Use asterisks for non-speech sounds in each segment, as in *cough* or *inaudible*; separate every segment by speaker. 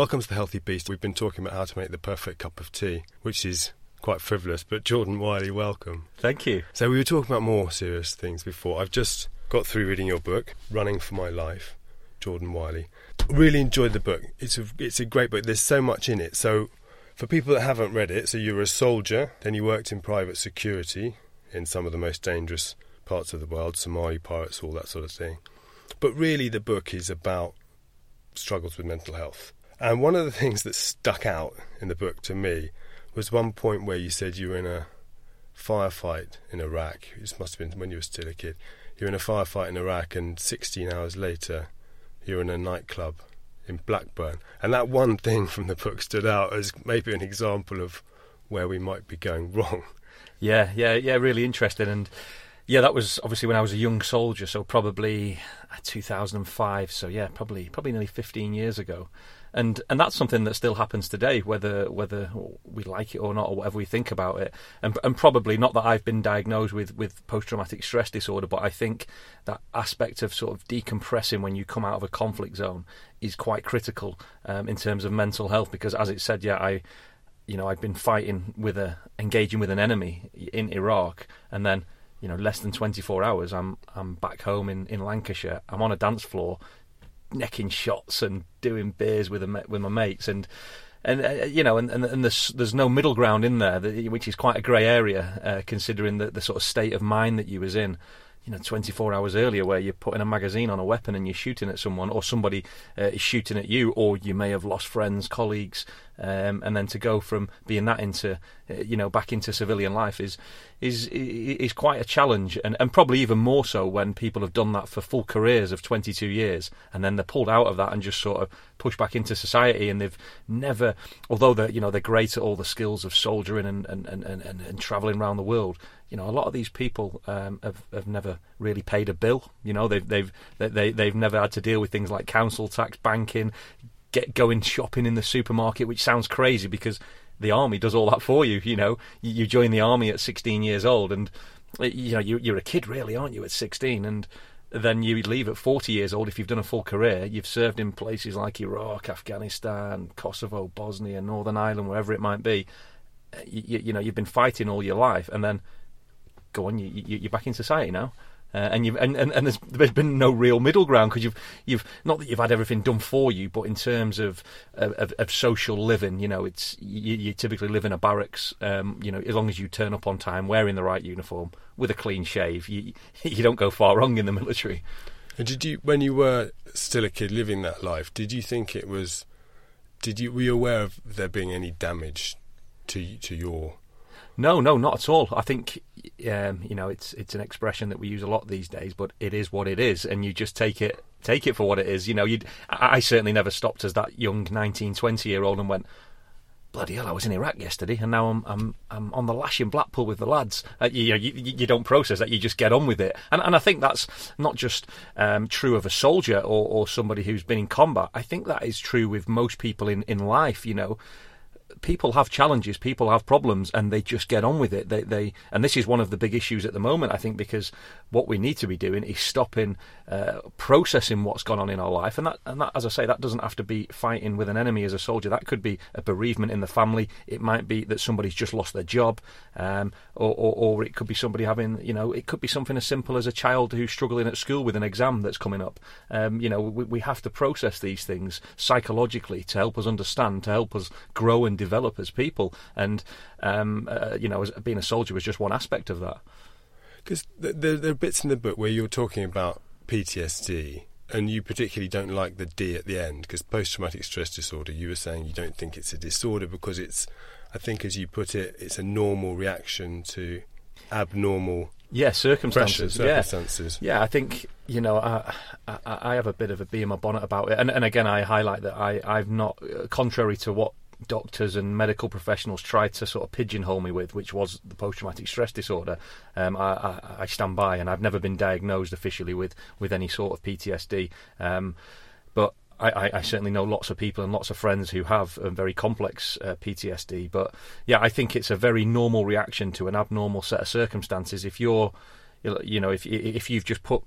Speaker 1: Welcome to the Healthy Beast. We've been talking about how to make the perfect cup of tea, which is quite frivolous, but Jordan Wylie, welcome.
Speaker 2: Thank you.
Speaker 1: So, we were talking about more serious things before. I've just got through reading your book, Running for My Life, Jordan Wylie. Really enjoyed the book. It's a, it's a great book. There's so much in it. So, for people that haven't read it, so you were a soldier, then you worked in private security in some of the most dangerous parts of the world, Somali pirates, all that sort of thing. But really, the book is about struggles with mental health. And one of the things that stuck out in the book to me was one point where you said you were in a firefight in Iraq. This must have been when you were still a kid. You're in a firefight in Iraq, and 16 hours later, you're in a nightclub in Blackburn. And that one thing from the book stood out as maybe an example of where we might be going *laughs* wrong.
Speaker 2: Yeah, yeah, yeah, really interesting. And yeah, that was obviously when I was a young soldier, so probably uh, 2005. So yeah, probably probably nearly 15 years ago and and that's something that still happens today, whether whether we like it or not, or whatever we think about it. And and probably not that I've been diagnosed with with post traumatic stress disorder, but I think that aspect of sort of decompressing when you come out of a conflict zone is quite critical um, in terms of mental health. Because as it said, yeah, I you know I've been fighting with a engaging with an enemy in Iraq, and then you know less than 24 hours I'm I'm back home in in Lancashire. I'm on a dance floor necking shots and doing beers with with my mates and and uh, you know, and, and, and there's there's no middle ground in there, which is quite a grey area, uh, considering the, the sort of state of mind that you was in you know 24 hours earlier where you're putting a magazine on a weapon and you're shooting at someone or somebody uh, is shooting at you or you may have lost friends colleagues um, and then to go from being that into uh, you know back into civilian life is is is quite a challenge and, and probably even more so when people have done that for full careers of 22 years and then they're pulled out of that and just sort of pushed back into society and they've never although they're you know they're great at all the skills of soldiering and and, and, and, and traveling around the world you know, a lot of these people um, have have never really paid a bill. You know, they've they've they they've never had to deal with things like council tax, banking, get going shopping in the supermarket, which sounds crazy because the army does all that for you. You know, you, you join the army at 16 years old, and you know you, you're a kid, really, aren't you? At 16, and then you leave at 40 years old if you've done a full career. You've served in places like Iraq, Afghanistan, Kosovo, Bosnia, Northern Ireland, wherever it might be. You, you know, you've been fighting all your life, and then go on, you, you, you're back in society now. Uh, and you've and, and, and there's, there's been no real middle ground because you've you've not that you've had everything done for you, but in terms of of, of social living, you know, it's you, you, typically live in a barracks. Um, you know, as long as you turn up on time, wearing the right uniform, with a clean shave, you *laughs* you don't go far wrong in the military.
Speaker 1: And did you, when you were still a kid living that life, did you think it was? Did you were you aware of there being any damage to to your
Speaker 2: no, no, not at all. I think um, you know it's it's an expression that we use a lot these days, but it is what it is, and you just take it take it for what it is. You know, you I certainly never stopped as that young 19, 20 year old and went, bloody hell, I was in Iraq yesterday, and now I'm I'm I'm on the lash in Blackpool with the lads. Uh, you, you, you don't process that; you just get on with it. And and I think that's not just um, true of a soldier or, or somebody who's been in combat. I think that is true with most people in in life. You know, people have challenges, people have problems, and they just get on with it. They, they, and this is one of the big issues at the moment, I think, because what we need to be doing is stopping uh, processing what's gone on in our life, and that, and that, as I say, that doesn't have to be fighting with an enemy as a soldier. That could be a bereavement in the family. It might be that somebody's just lost their job, um, or, or, or it could be somebody having, you know, it could be something as simple as a child who's struggling at school with an exam that's coming up. Um, you know, we, we have to process these things psychologically to help us understand, to help us grow and develop as people. And um, uh, you know, as, being a soldier was just one aspect of that.
Speaker 1: Because there, there are bits in the book where you're talking about PTSD, and you particularly don't like the D at the end because post traumatic stress disorder. You were saying you don't think it's a disorder because it's, I think, as you put it, it's a normal reaction to abnormal
Speaker 2: yeah, circumstances.
Speaker 1: Pressure, circumstances.
Speaker 2: Yeah. yeah, I think you know I, I, I have a bit of a bee in my bonnet about it, and, and again I highlight that I I've not, uh, contrary to what doctors and medical professionals tried to sort of pigeonhole me with, which was the post-traumatic stress disorder. Um, I, I, I, stand by, and I've never been diagnosed officially with with any sort of PTSD. Um, but I, I, certainly know lots of people and lots of friends who have a very complex uh, PTSD. But yeah, I think it's a very normal reaction to an abnormal set of circumstances. If you're, you know, if if you've just put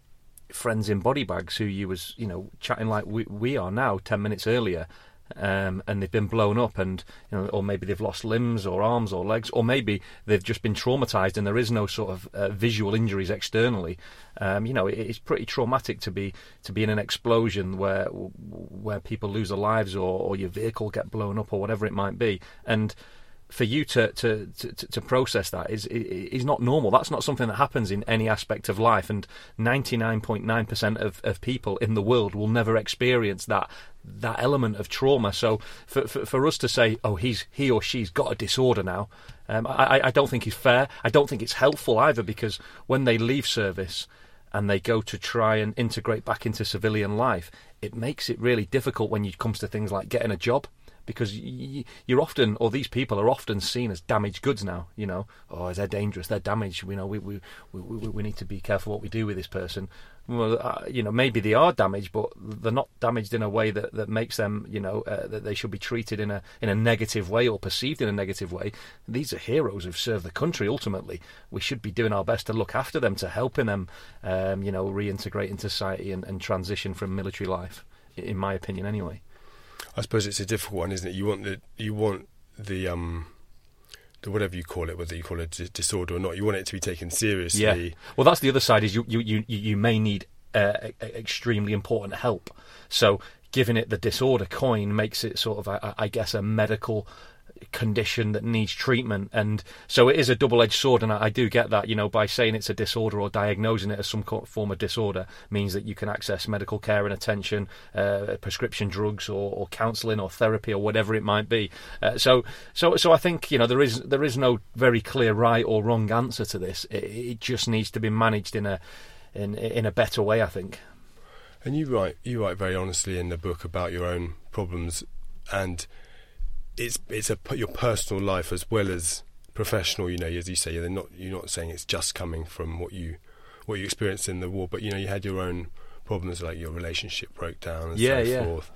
Speaker 2: friends in body bags who you was, you know, chatting like we, we are now ten minutes earlier, um, and they've been blown up, and you know, or maybe they've lost limbs or arms or legs, or maybe they've just been traumatized and there is no sort of uh, visual injuries externally. Um, you know, it, it's pretty traumatic to be to be in an explosion where where people lose their lives or, or your vehicle get blown up or whatever it might be, and for you to, to, to, to process that is is not normal. That's not something that happens in any aspect of life, and 99.9% of, of people in the world will never experience that that element of trauma. So for, for, for us to say, oh, he's he or she's got a disorder now, um, I, I don't think is fair. I don't think it's helpful either because when they leave service and they go to try and integrate back into civilian life, it makes it really difficult when it comes to things like getting a job because you're often, or these people are often seen as damaged goods now. You know, oh, they're dangerous, they're damaged. You know, we we, we, we need to be careful what we do with this person. Well, uh, you know, maybe they are damaged, but they're not damaged in a way that, that makes them, you know, uh, that they should be treated in a in a negative way or perceived in a negative way. These are heroes who've served the country. Ultimately, we should be doing our best to look after them, to helping them, um, you know, reintegrate into society and, and transition from military life. In my opinion, anyway.
Speaker 1: I suppose it's a difficult one, isn't it? You want the you want the um the whatever you call it, whether you call it a disorder or not, you want it to be taken seriously.
Speaker 2: Yeah. Well, that's the other side. Is you you you you may need uh, extremely important help. So giving it the disorder coin makes it sort of, I, I guess, a medical condition that needs treatment. And so it is a double edged sword. And I, I, do get that, you know, by saying it's a disorder or diagnosing it as some form of disorder means that you can access medical care and attention, uh, prescription drugs or, or counselling or therapy or whatever it might be. Uh, so, so, so I think, you know, there is, there is no very clear right or wrong answer to this. It, it just needs to be managed in a, in, in a better way, I think.
Speaker 1: And you write, you write very honestly in the book about your own problems and it's it's a your personal life as well as professional. You know, as you say, you're not you're not saying it's just coming from what you what you experienced in the war, but you know, you had your own problems like your relationship broke down and
Speaker 2: yeah,
Speaker 1: so
Speaker 2: yeah.
Speaker 1: forth.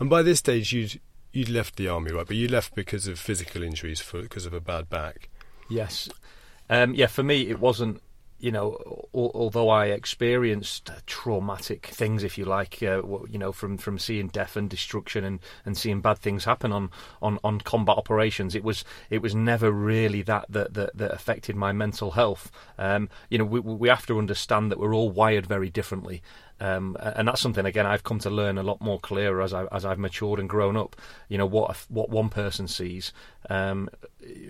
Speaker 1: And by this stage, you'd you'd left the army, right? But you left because of physical injuries, for because of a bad back.
Speaker 2: Yes, um, yeah. For me, it wasn't you know, although I experienced traumatic things, if you like, uh, you know, from, from seeing death and destruction and, and seeing bad things happen on, on, on combat operations, it was it was never really that that that, that affected my mental health. Um, you know, we we have to understand that we're all wired very differently, um, and that's something again I've come to learn a lot more clearer as I as I've matured and grown up. You know what what one person sees um,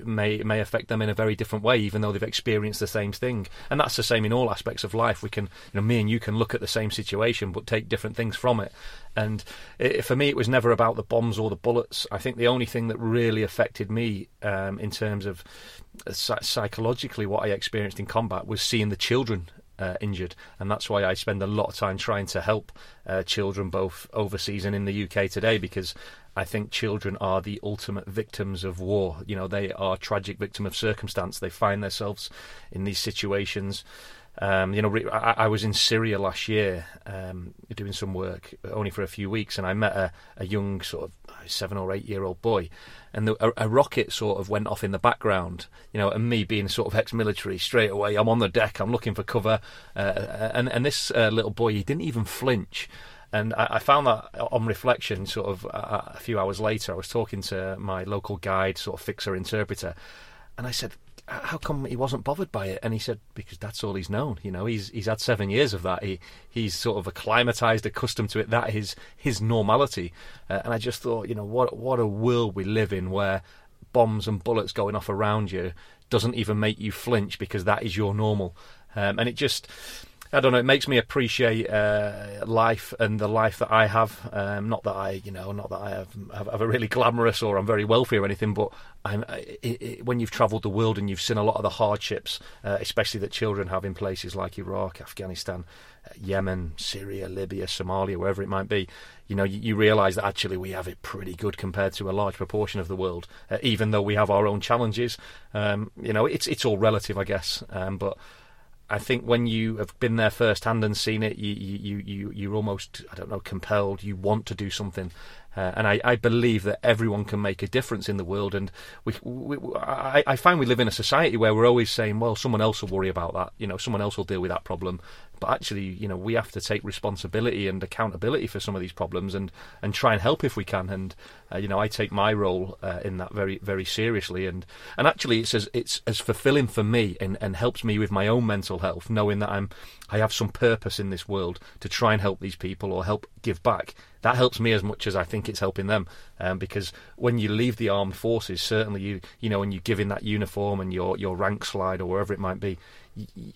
Speaker 2: may may affect them in a very different way, even though they've experienced the same thing. And that's the same in all aspects of life. We can, you know, me and you can look at the same situation but take different things from it. And it, for me, it was never about the bombs or the bullets. I think the only thing that really affected me um, in terms of uh, psychologically what I experienced in combat was seeing the children uh, injured, and that's why I spend a lot of time trying to help uh, children both overseas and in the UK today because I think children are the ultimate victims of war. You know, they are tragic victim of circumstance. They find themselves in these situations. Um, you know, I, I, was in Syria last year um, doing some work, only for a few weeks, and I met a, a young sort of seven or eight year old boy, and the, a, a, rocket sort of went off in the background. You know, and me being sort of ex-military, straight away I'm on the deck, I'm looking for cover, uh, and and this uh, little boy he didn't even flinch. And I, found that on reflection, sort of a few hours later, I was talking to my local guide, sort of fixer interpreter, and I said, how come he wasn't bothered by it? And he said, because that's all he's known. You know, he's he's had seven years of that. He he's sort of acclimatized, accustomed to it. That is his normality. Uh, and I just thought, you know, what what a world we live in where bombs and bullets going off around you doesn't even make you flinch because that is your normal. Um, and it just I don't know. It makes me appreciate uh, life and the life that I have. Um, not that I, you know, not that I have, have, have, a really glamorous or I'm very wealthy or anything, but it, it, when you've travelled the world and you've seen a lot of the hardships, uh, especially that children have in places like Iraq, Afghanistan, uh, Yemen, Syria, Libya, Somalia, wherever it might be, you know, you, you realise that actually we have it pretty good compared to a large proportion of the world, uh, even though we have our own challenges. Um, you know, it's it's all relative, I guess, um, but. I think when you have been there firsthand and seen it, you, you, you, you're almost, I don't know, compelled. You want to do something. Uh, and I, I, believe that everyone can make a difference in the world. And we, we, I, I, find we live in a society where we're always saying, well, someone else will worry about that. You know, someone else will deal with that problem. But actually, you know, we have to take responsibility and accountability for some of these problems and, and try and help if we can. And uh, you know, I take my role uh, in that very very seriously. And and actually, it's as it's as fulfilling for me and, and helps me with my own mental health, knowing that I'm I have some purpose in this world to try and help these people or help give back. That helps me as much as I think it's helping them. Um, because when you leave the armed forces, certainly you you know, when you give in that uniform and your your rank slide or wherever it might be,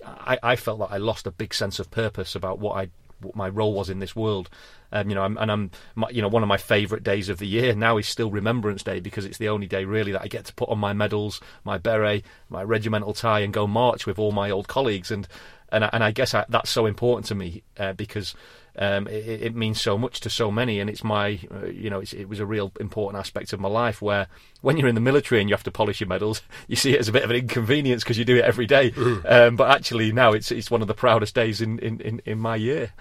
Speaker 2: I, I felt that I lost a big sense of purpose about what I what my role was in this world. Um, you know, I'm, and I'm, my, you know, one of my favourite days of the year now is still Remembrance Day because it's the only day really that I get to put on my medals, my beret, my regimental tie, and go march with all my old colleagues. And and and I guess I, that's so important to me uh, because um, it, it, means so much to so many, and it's my, uh, you know, it was a real important aspect of my life. Where when you're in the military and you have to polish your medals, *laughs* you see it as a bit of an inconvenience because you do it every day. Mm. Um, but actually, now it's it's one of the proudest days in in, in, in my year.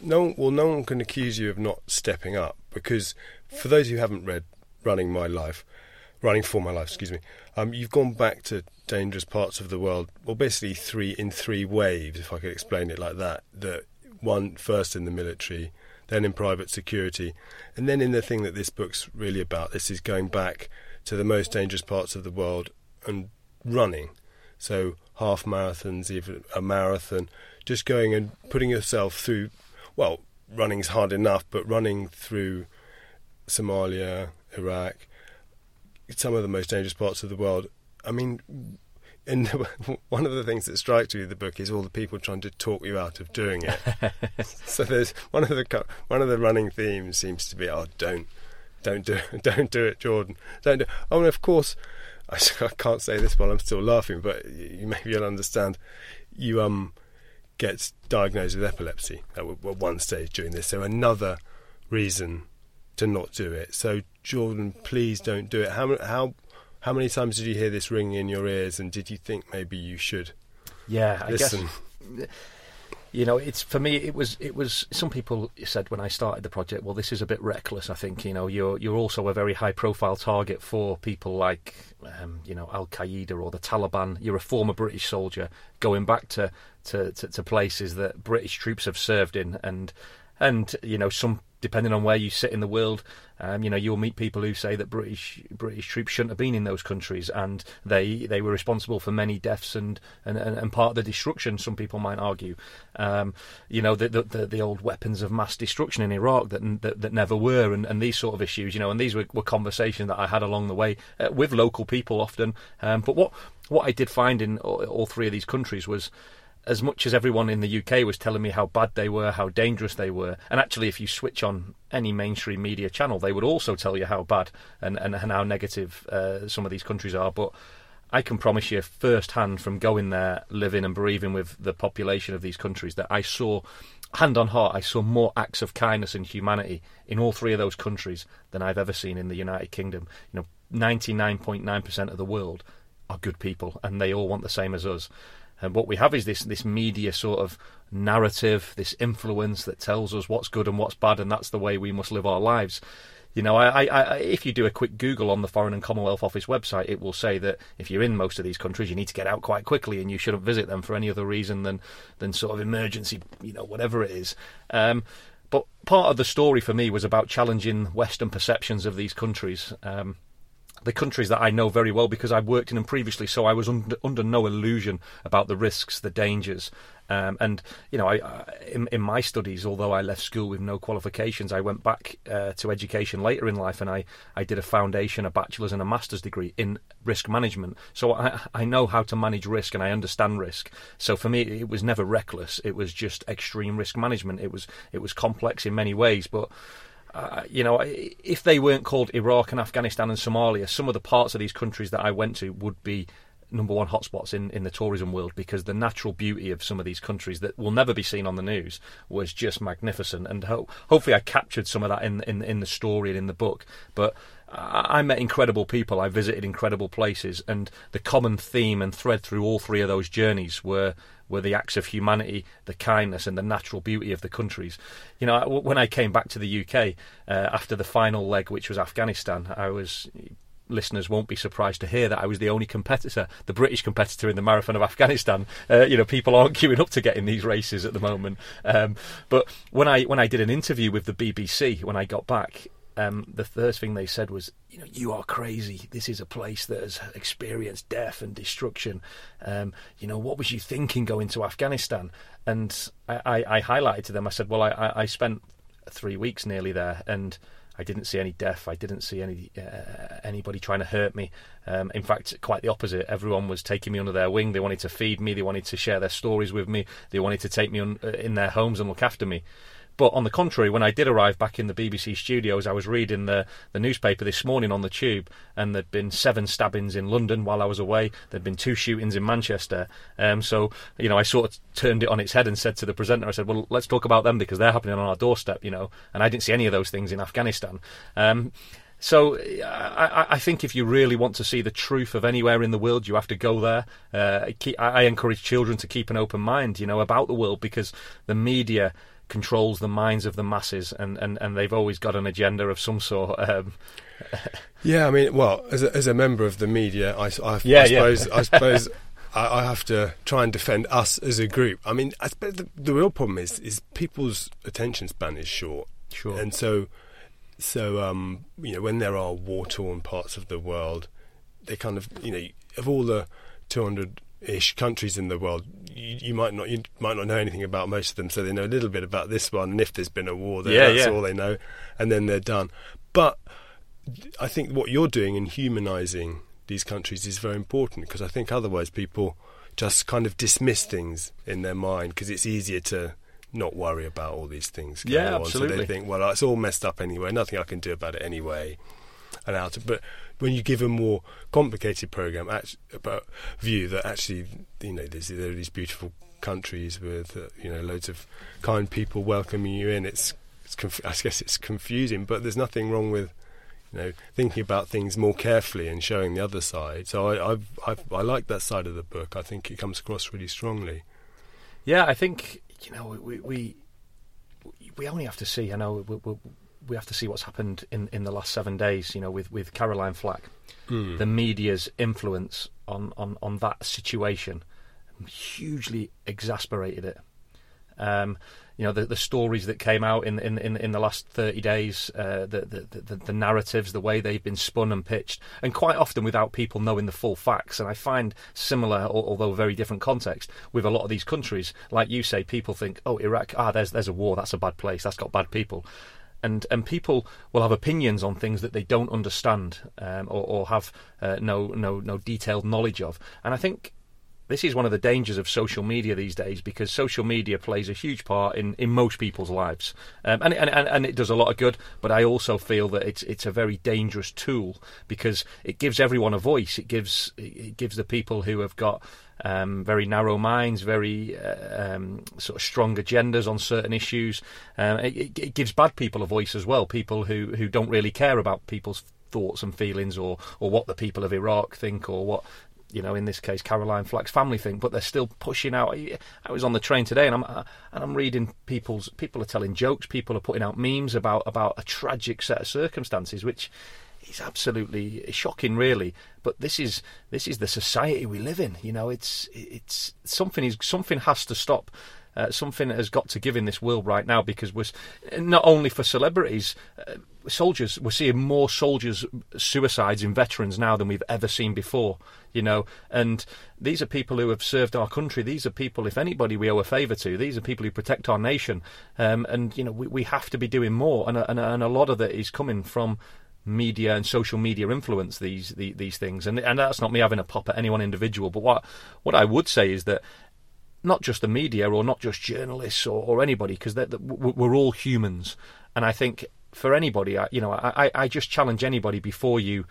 Speaker 1: No, well, no one can accuse you of not stepping up because for those who haven't read "Running My Life," running for my life, excuse me. Um, you've gone back to dangerous parts of the world. Well, basically three in three waves, if I could explain it like that. That one first in the military, then in private security, and then in the thing that this book's really about. This is going back to the most dangerous parts of the world and running. So half marathons, even a marathon, just going and putting yourself through. Well, running's hard enough, but running through Somalia, Iraq, some of the most dangerous parts of the world. I mean, and *laughs* one of the things that strikes me with the book is all the people trying to talk you out of doing it. *laughs* so there's one of the one of the running themes seems to be, oh, don't, don't do, it, *laughs* don't do it, Jordan, don't do. Oh, and of course, I, I can't say this while I'm still laughing, but you, maybe you'll understand. You um get diagnosed with epilepsy at one stage during this, so another reason to not do it. So Jordan, please don't do it. How how how many times did you hear this ring in your ears, and did you think maybe you should?
Speaker 2: Yeah,
Speaker 1: I listen?
Speaker 2: guess. You know, it's for me. It was. It was. Some people said when I started the project, "Well, this is a bit reckless." I think you know, you're you're also a very high-profile target for people like, um, you know, Al Qaeda or the Taliban. You're a former British soldier going back to, to, to, to places that British troops have served in, and and you know, some depending on where you sit in the world, um, you know, you'll meet people who say that British British troops shouldn't have been in those countries, and they they were responsible for many deaths and and, and part of the destruction. Some people might argue, um, you know, the, the, the old weapons of mass destruction in Iraq that that, that never were, and, and these sort of issues, you know, and these were, were conversations that I had along the way uh, with local people often. Um, but what what I did find in all, all three of these countries was as much as everyone in the UK was telling me how bad they were, how dangerous they were, and actually, if you switch on any mainstream media channel, they would also tell you how bad and, and, and how negative uh, some of these countries are. But I can promise you firsthand from going there, living and breathing with the population of these countries, that I saw, hand on heart, I saw more acts of kindness and humanity in all three of those countries than I've ever seen in the United Kingdom. You know, 99.9% of the world are good people, and they all want the same as us. And what we have is this this media sort of narrative, this influence that tells us what's good and what's bad, and that's the way we must live our lives. You know, I, I, if you do a quick Google on the Foreign and Commonwealth Office website, it will say that if you're in most of these countries, you need to get out quite quickly, and you shouldn't visit them for any other reason than than sort of emergency, you know, whatever it is. Um, but part of the story for me was about challenging Western perceptions of these countries. Um, the countries that I know very well because I've worked in them previously, so I was under, under no illusion about the risks, the dangers. Um, and you know, I, I, in, in, my studies, although I left school with no qualifications, I went back uh, to education later in life, and I, I did a foundation, a bachelor's, and a master's degree in risk management. So I, I know how to manage risk, and I understand risk. So for me, it was never reckless; it was just extreme risk management. It was it was complex in many ways, but uh, you know, if they weren't called Iraq and Afghanistan and Somalia, some of the parts of these countries that I went to would be number one hotspots in, in the tourism world because the natural beauty of some of these countries that will never be seen on the news was just magnificent. And ho- hopefully, I captured some of that in, in in the story and in the book. But I met incredible people. I visited incredible places, and the common theme and thread through all three of those journeys were were the acts of humanity, the kindness, and the natural beauty of the countries. You know, when I came back to the UK uh, after the final leg, which was Afghanistan, I was listeners won't be surprised to hear that I was the only competitor, the British competitor in the marathon of Afghanistan. Uh, you know, people aren't *laughs* queuing up to get in these races at the moment. Um, but when I when I did an interview with the BBC when I got back, um, the first thing they said was, you know, you are crazy. This is a place that has experienced death and destruction. Um, you know, what was you thinking going to Afghanistan? And I, I, I highlighted to them. I said, well, I, I spent three weeks nearly there, and I didn't see any death. I didn't see any uh, anybody trying to hurt me. Um, in fact, quite the opposite. Everyone was taking me under their wing. They wanted to feed me. They wanted to share their stories with me. They wanted to take me uh, in their homes and look after me. But on the contrary, when I did arrive back in the BBC studios, I was reading the, the newspaper this morning on the tube, and there'd been seven stabbings in London while I was away. There'd been two shootings in Manchester. Um, so, you know, I sort of turned it on its head and said to the presenter, I said, well, let's talk about them because they're happening on our doorstep, you know. And I didn't see any of those things in Afghanistan. Um, so I, I, think if you really want to see the truth of anywhere in the world, you have to go there. Uh, I encourage children to keep an open mind, you know, about the world because the media controls the minds of the masses, and, and, and they've always got an agenda of some sort. Um, *laughs*
Speaker 1: yeah, I mean, well, as a, as a member of the media, I, I, yeah, I suppose, yeah. I suppose I, I, have to try and defend us as a group. I mean, I suppose the, the real problem is is people's attention span is short,
Speaker 2: sure,
Speaker 1: and so so um, you know when there are war torn parts of the world, they kind of you know of all the two hundred ish countries in the world, you, you, might not you might not know anything about most of them, so they know a little bit about this one. And if there's been a war, yeah, that's yeah. all they know, and then they're done. But I think what you're doing in humanising these countries is very important because I think otherwise people just kind of dismiss things in their mind because it's easier to not worry about all these things.
Speaker 2: yeah,
Speaker 1: on.
Speaker 2: absolutely.
Speaker 1: So they think, well, it's all messed up anyway. Nothing I can do about it anyway. And out, but when you give a more complicated program about view that actually you know there's there are these beautiful countries with uh, you know loads of kind people welcoming you in. It's, it's conf- I guess it's confusing but there's nothing wrong with you know thinking about things more carefully and showing the other side. So I I've, I've, i like that side of the book. I think it comes across really strongly.
Speaker 2: Yeah I think you know we we we only have to see I know we, we, we have to see what's happened in, in the last seven days, you know, with, with Caroline Flack. Mm. The media's influence on, on, on that situation hugely exasperated it. Um, you know the, the stories that came out in in in, in the last thirty days, uh, the, the, the the narratives, the way they've been spun and pitched, and quite often without people knowing the full facts. And I find similar, although very different context, with a lot of these countries. Like you say, people think, "Oh, Iraq, ah, there's there's a war. That's a bad place. That's got bad people." And and people will have opinions on things that they don't understand um, or, or, have uh, no no no detailed knowledge of. And I think this is one of the dangers of social media these days because social media plays a huge part in, in most people's lives, um, and, and and it does a lot of good. But I also feel that it's it's a very dangerous tool because it gives everyone a voice. It gives it gives the people who have got um, very narrow minds, very uh, um, sort of strong agendas on certain issues. Um, it, it, gives bad people a voice as well, people who, who don't really care about people's thoughts and feelings or, or what the people of Iraq think or what you know, in this case, Caroline Flack's family thing, but they're still pushing out. I was on the train today, and I'm uh, and I'm reading people's people are telling jokes, people are putting out memes about about a tragic set of circumstances, which is absolutely shocking, really. But this is this is the society we live in. You know, it's it's something is something has to stop. Uh, something has got to give in this world right now because we're not only for celebrities, uh, soldiers. We're seeing more soldiers suicides in veterans now than we've ever seen before. You know, and these are people who have served our country. These are people, if anybody, we owe a favour to. These are people who protect our nation, um, and you know we, we have to be doing more. And, and and a lot of that is coming from media and social media influence these, these these, things. And and that's not me having a pop at any one individual, but what what I would say is that not just the media or not just journalists or, or anybody, because we're all humans. And I think for anybody, you know, I, I just challenge anybody before you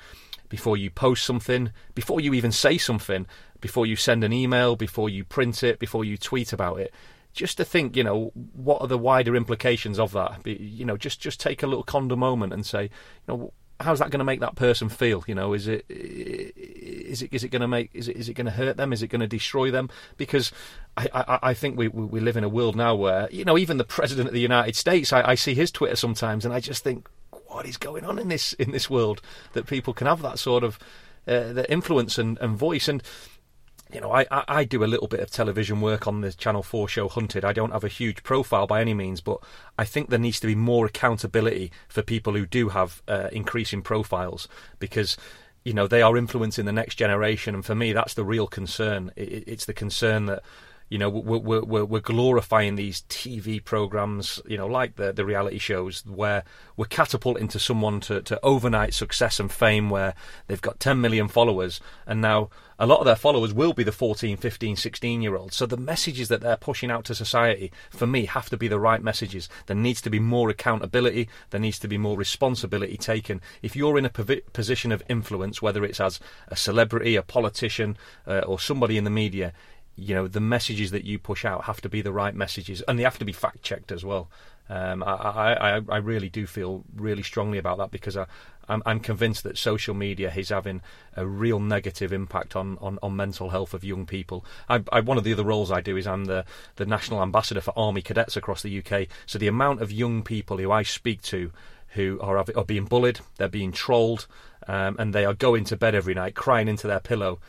Speaker 2: before you post something, before you even say something, before you send an email, before you print it, before you tweet about it, just to think, you know, what are the wider implications of that? You know, just just take a little condom moment and say, you know, how's that going to make that person feel? You know, is it is it is it going to make is it is it going to hurt them? Is it going to destroy them? Because I, I, I think we we live in a world now where you know even the president of the United States, I, I see his Twitter sometimes, and I just think, what is going on in this in this world that people can have that sort of uh, the influence and, and voice and you know, I, I, I, do a little bit of television work on the Channel 4 show Hunted. I don't have a huge profile by any means, but I think there needs to be more accountability for people who do have uh, increasing profiles because, you know, they are influencing the next generation. And for me, that's the real concern. It, it's the concern that you know we're, we're, we're glorifying these TV programs, you know, like the the reality shows where we're catapulting to someone to, to overnight success and fame where they've got 10 million followers and now a lot of their followers will be the 14, 15, 16 year olds. So the messages that they're pushing out to society, for me, have to be the right messages. There needs to be more accountability. There needs to be more responsibility taken. If you're in a position of influence, whether it's as a celebrity, a politician, uh, or somebody in the media, you know the messages that you push out have to be the right messages, and they have to be fact checked as well. Um, I, I, I really do feel really strongly about that because I, I'm, I'm, convinced that social media is having a real negative impact on, on, on mental health of young people. I, I, one of the other roles I do is I'm the, the national ambassador for Army cadets across the UK. So the amount of young people who I speak to who are, are being bullied, they're being trolled, um, and they are going to bed every night crying into their pillow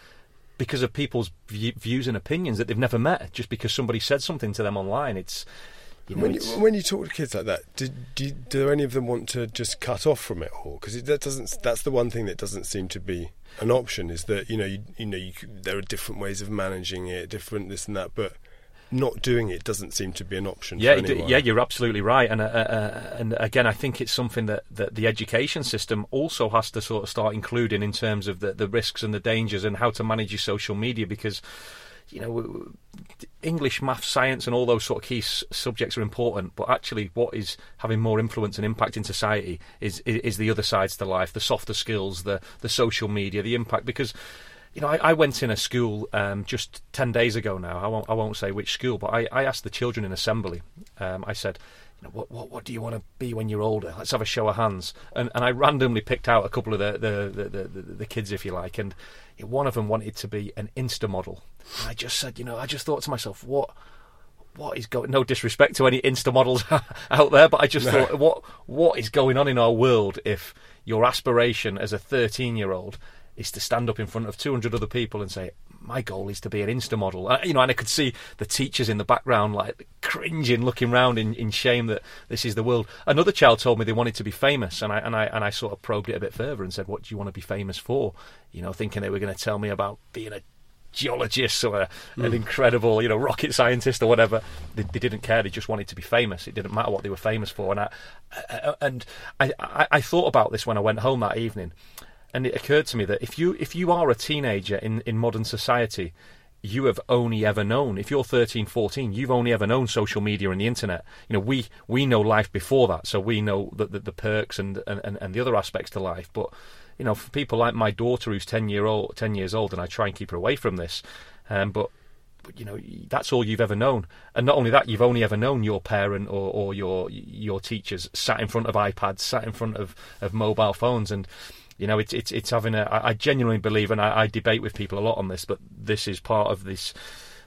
Speaker 2: because of people's views and opinions that they've never met, just because somebody said something to them online. It's you know,
Speaker 1: when, you, when you talk to kids like that, do, do, do, any of them want to just cut off from it all? Because that doesn't. That's the one thing that doesn't seem to be an option. Is that you know you, you know you, there are different ways of managing it, different this and that, but not doing it doesn't seem to be an option.
Speaker 2: Yeah, yeah, you're absolutely right, and uh, uh, and again, I think it's something that, that the education system also has to sort of start including in terms of the, the risks and the dangers and how to manage your social media because. You know, English, math, science, and all those sort of key s- subjects are important. But actually, what is having more influence and impact in society is, is, is the other sides to life, the softer skills, the the social media, the impact. Because you know, I, I, went in a school um, just ten days ago now. I won't, I won't say which school, but I, I asked the children in assembly. Um, I said, you know, what, what, what do you want to be when you're older? Let's have a show of hands. And, and I randomly picked out a couple of the the, the, the, the kids, if you like, and one of them wanted to be an Insta model. And I just said, you know, I just thought to myself, what what is going? No disrespect to any Insta models *laughs* out there, but I just no. thought, what what is going on in our world if your aspiration as a 13 year old is to stand up in front of 200 other people and say, my goal is to be an Insta model. Uh, you know, and I could see the teachers in the background like cringing, looking around in, in shame that this is the world. Another child told me they wanted to be famous, and I and I and I sort of probed it a bit further and said, "What do you want to be famous for?" You know, thinking they were going to tell me about being a geologist or a, mm. an incredible, you know, rocket scientist or whatever. They, they, didn't care. They just wanted to be famous. It didn't matter what they were famous for. And I, I and I, I, I thought about this when I went home that evening and it occurred to me that if you if you are a teenager in, in modern society, you have only ever known if you're 13 14 you've only ever known social media and the internet. You know we we know life before that so we know the, the, the perks and, and and the other aspects to life. But you know for people like my daughter who's 10 year old 10 years old and I try and keep her away from this um, but you know that's all you've ever known. And not only that you've only ever known your parent or, or your your teachers sat in front of iPads sat in front of, of mobile phones. And you know, it's it's it's having a. I, genuinely believe, and I, I debate with people a lot on this, but this is part of this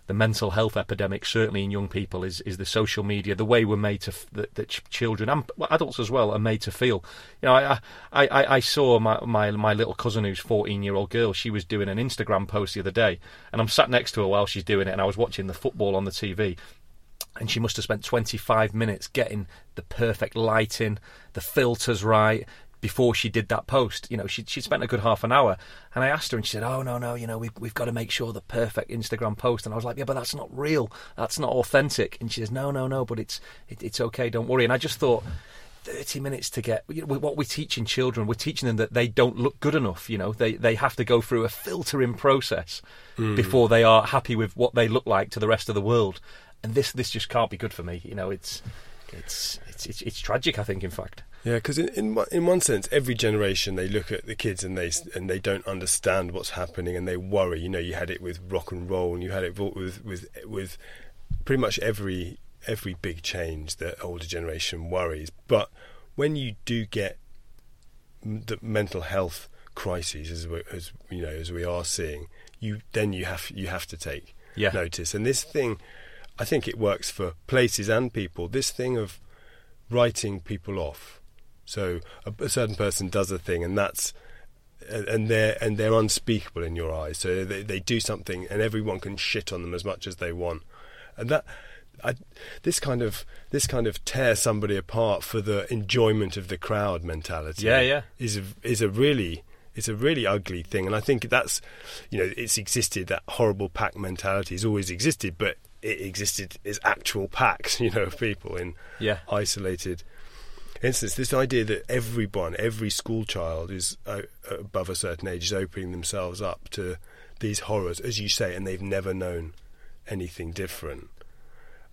Speaker 2: the mental health epidemic, certainly in young people, is, is the social media, the way we're made to, that, that children and adults as well are made to feel. You know, I, I, I saw my, my, my little cousin who's 14 year old girl, she was doing an Instagram post the other day, and I'm sat next to her while she's doing it, and I was watching the football on the TV. And she must have spent 25 minutes getting the perfect lighting, the filters right, before she did that post. You know, she she spent a good half an hour, and I asked her, and she said, "Oh no, no, you know, we've we've got to make sure the perfect Instagram post." And I was like, "Yeah, but that's not real. That's not authentic." And she says, "No, no, no, but it's it, it's okay. Don't worry." And I just thought. 30 minutes to get you know, what we're teaching children we're teaching them that they don't look good enough you know they they have to go through a filtering process mm. before they are happy with what they look like to the rest of the world and this this just can't be good for me you know it's it's it's it's, it's tragic i think in fact
Speaker 1: yeah, because in, in in one sense, every generation they look at the kids and they and they don't understand what's happening and they worry. You know, you had it with rock and roll, and you had it with with with pretty much every every big change that older generation worries. But when you do get the mental health crises, as, we, as you know, as we are seeing, you then you have you have to take
Speaker 2: Yeah.
Speaker 1: notice. And this thing, I think it works for places and people. This thing of writing people off. So a, a certain person does a thing, and that's and- they're and they're unspeakable in your eyes. So they they do something, and everyone can shit on them as much as they want, and that. I, this kind of this kind of tear somebody apart for the enjoyment of the crowd mentality.
Speaker 2: Yeah, yeah.
Speaker 1: is a, is a really it's a really ugly thing, and I think that's you know it's existed that horrible pack mentality has always existed, but it existed as actual packs, *laughs* you know, of people in
Speaker 2: Yeah.
Speaker 1: isolated instance. This idea that everyone, every school child is uh, above a certain age is opening themselves up to these horrors, as you say, and they've never known anything different.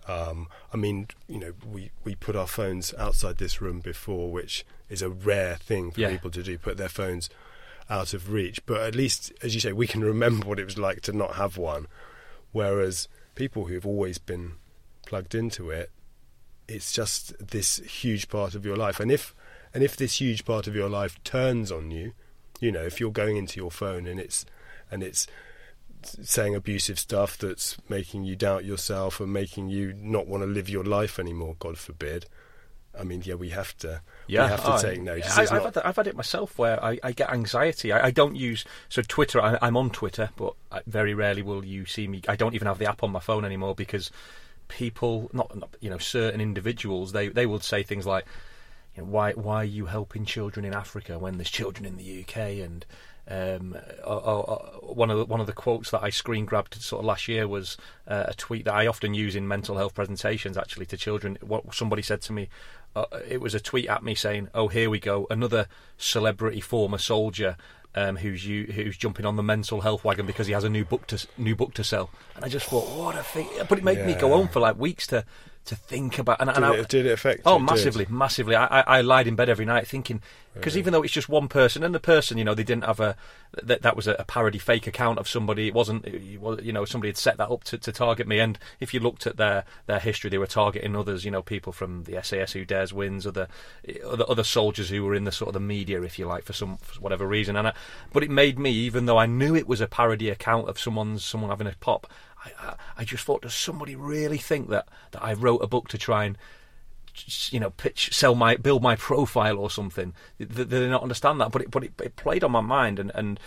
Speaker 1: Um, I mean, you know, we, we put our phones outside this room before, which is a rare thing for
Speaker 2: Yeah.
Speaker 1: people to do, put their phones out of reach. But at least, as you say, we can *laughs* remember what it was like to not have one. Whereas people who've always been plugged into it, it's just this huge part of your life. And if and if this huge part of your life turns on you, you know, if you're going into your phone and it's and it's saying abusive stuff that's making you doubt yourself and making you not want to live your life anymore, God forbid. I mean, yeah, we have to.
Speaker 2: Yeah,
Speaker 1: we have to
Speaker 2: oh,
Speaker 1: take notice.
Speaker 2: I, I've,
Speaker 1: not-
Speaker 2: had had it myself where I, I get anxiety. I, I don't use so Twitter. I, I'm on Twitter, but I, very rarely will you see me. I don't even have the app on my phone anymore because people, not, not you know, certain individuals, they they will say things like, you know, why why are you helping children in Africa when there's children in the UK and um, or, or, or one of the, one of the quotes that I screen grabbed sort of last year was uh, a tweet that I often use in mental health presentations actually to children. What somebody said to me, uh, it was a tweet at me saying, "Oh, here we go, another celebrity former soldier." Um, who's you, who's jumping on the mental health wagon because he has a new book to new book to sell, and I just thought, what a thing! But it made me go on for like weeks to to think about. And,
Speaker 1: did,
Speaker 2: and I,
Speaker 1: it, did it affect?
Speaker 2: Oh,
Speaker 1: you? It did.
Speaker 2: massively, massively. I, I, I lied in bed every night thinking because even though it's just one person, and the person, you know, they didn't have a that that was a, a parody fake account of somebody. It wasn't, it was, you know, somebody had set that up to, to target me. And if you looked at their their history, they were targeting others. You know, people from the SAS who dares wins, other other other soldiers who were in the sort of the media, if you like, for some for whatever reason. And I, but it made me, even though I knew it was a parody account of someone's someone having a pop. I, I, I just thought, does somebody really think that, that I wrote a book to try and you know, pitch, sell my, build my profile or something. They, they did not understand that, but it, but it, it played on my mind, and, and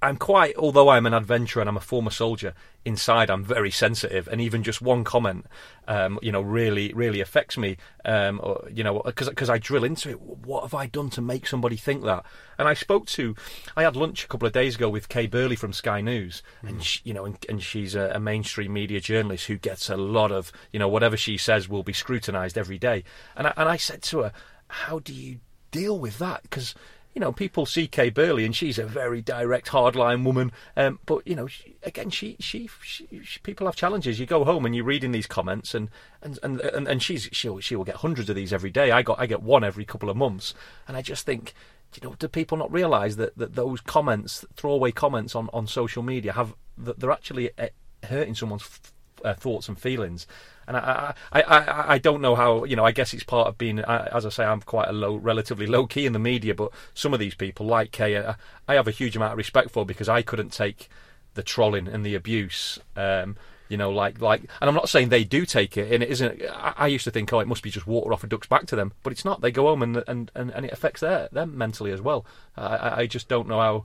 Speaker 2: I'm quite, although I'm an adventurer and I'm a former soldier, inside I'm very sensitive, and even just one comment, um, you know, really, really affects me. Um, or, you know, because I drill into it. What have I done to make somebody think that? And I spoke to, I had lunch a couple of days ago with Kay Burley from Sky News, and she, you know, and, and she's a, a mainstream media journalist who gets a lot of, you know, whatever she says will be scrutinised every day. And I, and I said to her, how do you deal with that? Because you know, people see Kay Burley, and she's a very direct, hardline woman. Um, but you know, she, again, she, she, she, she, people have challenges. You go home and you're reading these comments, and and and and, and she's she'll she will get hundreds of these every day. I got I get one every couple of months, and I just think. You know, do people not realise that, that those comments, throwaway comments on, on social media, have that they're actually uh, hurting someone's f- uh, thoughts and feelings? And I, I, I, I don't know how. You know, I guess it's part of being. As I say, I'm quite a low, relatively low key in the media. But some of these people, like Kay, uh, I have a huge amount of respect for because I couldn't take the trolling and the abuse. Um, you know, like like, and I'm not saying they do take it, and it isn't. I, I used to think, oh, it must be just water off a duck's back to them, but it's not. They go home and and, and, and it affects their them mentally as well. I, I- I just don't know how,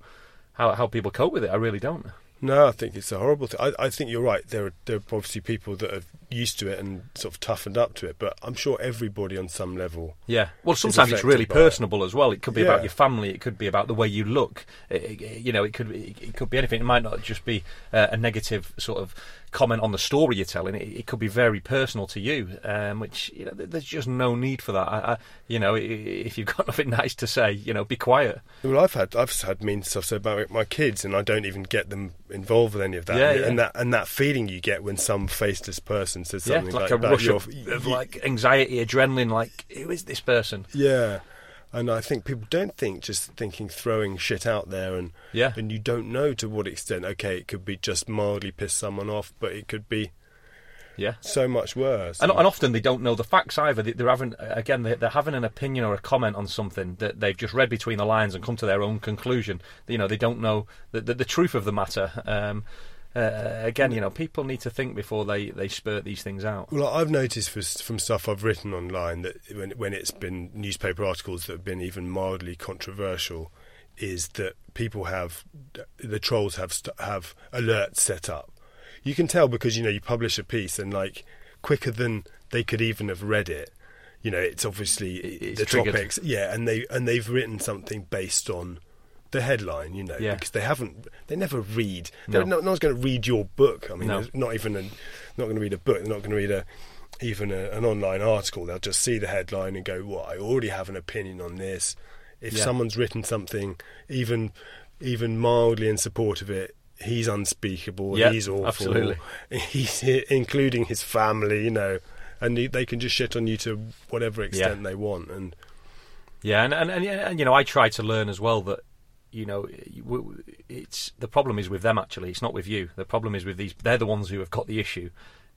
Speaker 2: how how people cope with it. I really don't.
Speaker 1: No, I think it's a horrible thing. I, I think you're right. There are, there are obviously people that are used to it and sort of toughened up to it, but I'm sure everybody on some level.
Speaker 2: Yeah. Well, sometimes it's really
Speaker 1: by it.
Speaker 2: personable as well. It could be about your family. It could be about the way you look. It, it- you know, it could be, it could be anything. It might not just be uh, a negative sort of comment on the story you're telling. It, it could be very personal to you, um, which you know, there's just no need for that. I, I, you know, if you've got *laughs* nothing nice to say, you know, be quiet.
Speaker 1: Well, I've had I've had mean stuff said about my kids, and I don't even get them involved with any of that.
Speaker 2: Yeah,
Speaker 1: and,
Speaker 2: yeah.
Speaker 1: and that and that feeling you get when some faceless person says
Speaker 2: Yeah,
Speaker 1: something
Speaker 2: like,
Speaker 1: like,
Speaker 2: a
Speaker 1: that.
Speaker 2: rush of, of like anxiety, adrenaline. Like, who is this person?
Speaker 1: Yeah, and I think people don't think just thinking throwing shit out there, and
Speaker 2: Yeah.
Speaker 1: and you don't know to what extent. Okay, it could be just mildly piss someone off, but it could be
Speaker 2: Yeah.
Speaker 1: so much worse.
Speaker 2: And, and often they don't know the facts either. They- They're having again they're, they're having an opinion or a comment on something that they've just read between the lines and come to their own conclusion. You know they don't know the, the, the truth of the matter. Um, uh, again, you know people need to think before they, they spurt these things out.
Speaker 1: Well, I've noticed for, from stuff I've written online that when, when it's been newspaper articles that have been even mildly controversial, is that people have the trolls have have alerts set up. You can tell because you know you publish a piece and like quicker than they could even have read it. You know, it's obviously
Speaker 2: It's
Speaker 1: the
Speaker 2: triggered.
Speaker 1: topics, yeah, and they and they've written something based on the headline, you know,
Speaker 2: Yeah.
Speaker 1: because they haven't, they never read.
Speaker 2: No.
Speaker 1: they're No, no one's going to read your book. I mean,
Speaker 2: No.
Speaker 1: not even a, not going to read a book. They're not going to read a even a, an online article. They'll just see the headline and go, "Well, I already have an opinion on this." If
Speaker 2: Yeah.
Speaker 1: someone's written something even even mildly in support of it, he's unspeakable.
Speaker 2: Yeah,
Speaker 1: he's awful.
Speaker 2: absolutely.
Speaker 1: He's including his family, you know, and they- can just shit on you to whatever extent they want. And
Speaker 2: Yeah, and, and and and you know, I try to learn as well that you know it's the problem is with them actually. It's not with you. The problem is with these. They're the ones who have got the issue.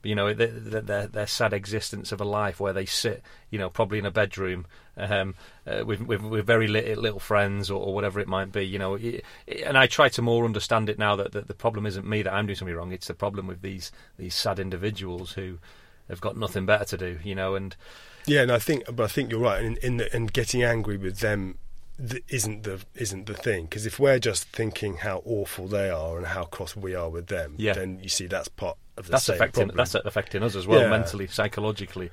Speaker 2: You know, their, their, their sad existence of a life where they sit, you know, probably in a bedroom um, uh, with, with with very little, friends or, or whatever it might be. You know, it, it- and I try to more understand it now that, that the problem isn't me that I'm doing something wrong. It's the problem with these these sad individuals who have got nothing better to do. You know, and
Speaker 1: Yeah, and I think, but I think you're right. In, in the, and getting angry with them th- isn't the isn't the thing. Because if we're just thinking how awful they are and how cross we are with them,
Speaker 2: Yeah.
Speaker 1: then you see that's part of the
Speaker 2: that's
Speaker 1: same
Speaker 2: affecting
Speaker 1: problem.
Speaker 2: that's affecting us as well
Speaker 1: Yeah.
Speaker 2: mentally, psychologically.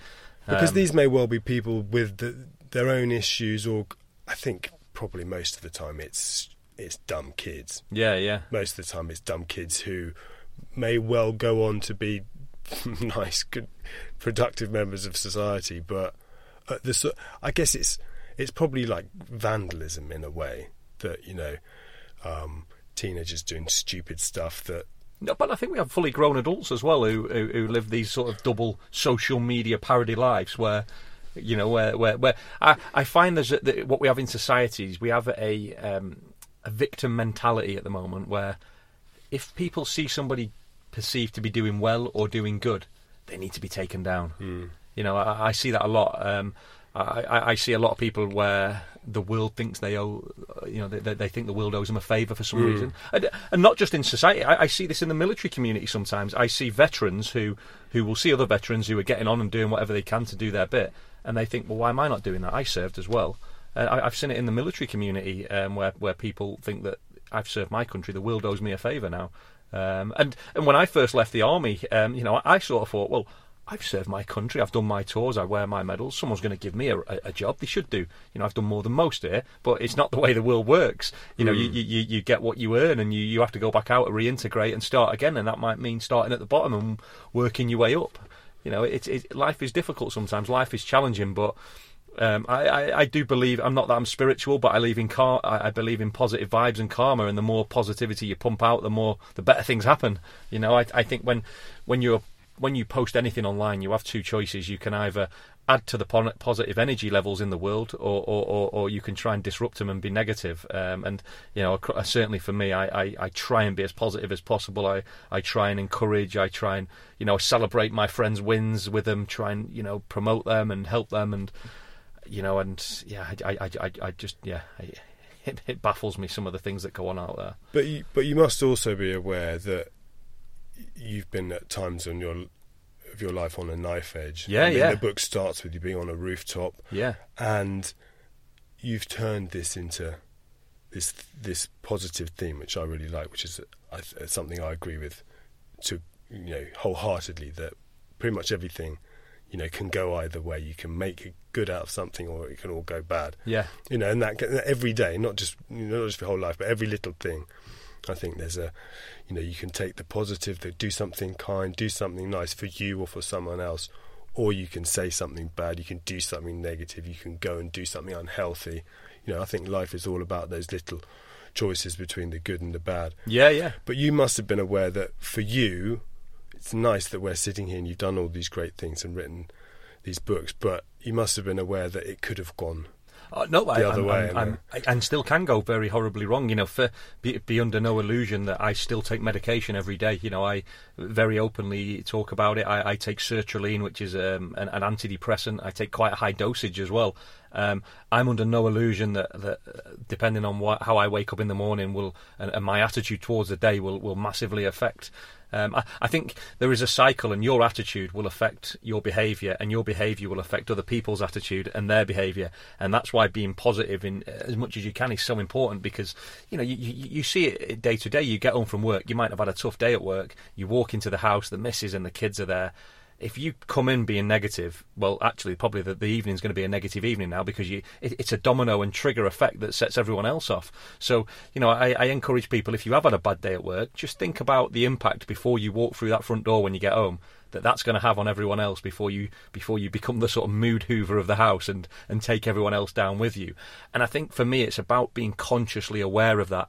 Speaker 1: because
Speaker 2: Um,
Speaker 1: these may well be people with the, their own issues, or I think probably most of the time it's it's dumb kids.
Speaker 2: yeah, yeah,
Speaker 1: Most of the time it's dumb kids who may well go on to be *laughs* nice, good, productive members of society, but uh, the, I guess it's it's probably like vandalism in a way that you know um, teenagers doing stupid stuff that
Speaker 2: No, but I think we have fully grown adults as well who, who who live these sort of double social media parody lives where. You know, where where, where I, I find there's a, what we have in societies, we have a um, a victim mentality at the moment where if people see somebody perceived to be doing well or doing good, they need to be taken down. You know, I, I see that a lot. Um, I, I see a lot of people where the world thinks they owe, you know, they, they think the world owes them a favour for some reason, and, and not just in society. I, I see this in the military community sometimes. I see veterans who who will see other veterans who are getting on and doing whatever they can to do their bit, and they think, well, why am I not doing that? I served as well. Uh, I, I've seen it in the military community um, where where people think that I've served my country, the world owes me a favour now. Um, and and when I first left the army, um, you know, I, I sort of thought, well, I've served my country, I've done my tours, I wear my medals. Someone's going to give me a, a, job. They should do. You know, I've done more than most here, but it's not the way the world works. You know, you, you, you you get what you earn, and you, you have to go back out and reintegrate and start again, and that might mean starting at the bottom and working your way up. You know, it's it, life is difficult sometimes. Life is challenging, but um, I, I, I do believe I'm not that I'm spiritual, but I believe in car. I, I believe in positive vibes and karma, and the more positivity you pump out, the more the better things happen. You know, I, I think when when you're when you post anything online, you have two choices. You can either add to the positive energy levels in the world, or, or, or, or you can try and disrupt them and be negative. Um, and you know, certainly for me, I, I, I try and be as positive as possible. I, I try and encourage. I try and you know celebrate my friends' wins with them. Try and you know promote them and help them and you know, and yeah, I, I, I, I just yeah, I, *laughs* it, it baffles me some of the things that go on out there.
Speaker 1: But you, but you must also be aware that you've been at times on your of your life on a knife edge.
Speaker 2: Yeah,
Speaker 1: I mean,
Speaker 2: yeah.
Speaker 1: The book starts with you being on a rooftop,
Speaker 2: Yeah,
Speaker 1: and you've turned this into this this positive theme, which I really like, which is I, uh, something I agree with to you know wholeheartedly that pretty much everything you know can go either way. You can make good out of something, or it can all go bad
Speaker 2: yeah,
Speaker 1: you know, and that every day, not just you know, not just your whole life, but every little thing. I think there's a, you know, you can take the positive, that do something kind, do something nice for you or for someone else, or you can say something bad, you can do something negative, you can go and do something unhealthy. You know, I think life is all about those little choices between the good and the bad.
Speaker 2: yeah, yeah.
Speaker 1: But you must have been aware that for you, it's nice that we're sitting here and you've done all these great things and written these books, but you must have been aware that it could have gone
Speaker 2: Uh, no, I, I'm,
Speaker 1: way,
Speaker 2: I'm, I'm, I, and still can go very horribly wrong. You know, for be, be under no illusion that I still take medication every day. You know, I very openly talk about it. I, I take sertraline, which is um, an, an antidepressant. I take quite a high dosage as well. Um, I'm under no illusion that, that uh, depending on what, how I wake up in the morning will and, and my attitude towards the day will, will massively affect. Um, I, I, think there is a cycle, and your attitude will affect your behaviour, and your behaviour will affect other people's attitude and their behaviour, and that's why being positive in as much as you can is so important because you know you, you, you see it day to day. You get home from work, you might have had a tough day at work. You walk into the house, the missus and the kids are there if you come in being negative, well, actually, probably the, the evening's going to be a negative evening now because you, it, it's a domino and trigger effect that sets everyone else off. So, you know, I, I, encourage people if you have had a bad day at work, just think about the impact before you walk through that front door when you get home that that's going to have on everyone else before you before you become the sort of mood hoover of the house and and take everyone else down with you. And I think for me, it's about being consciously aware of that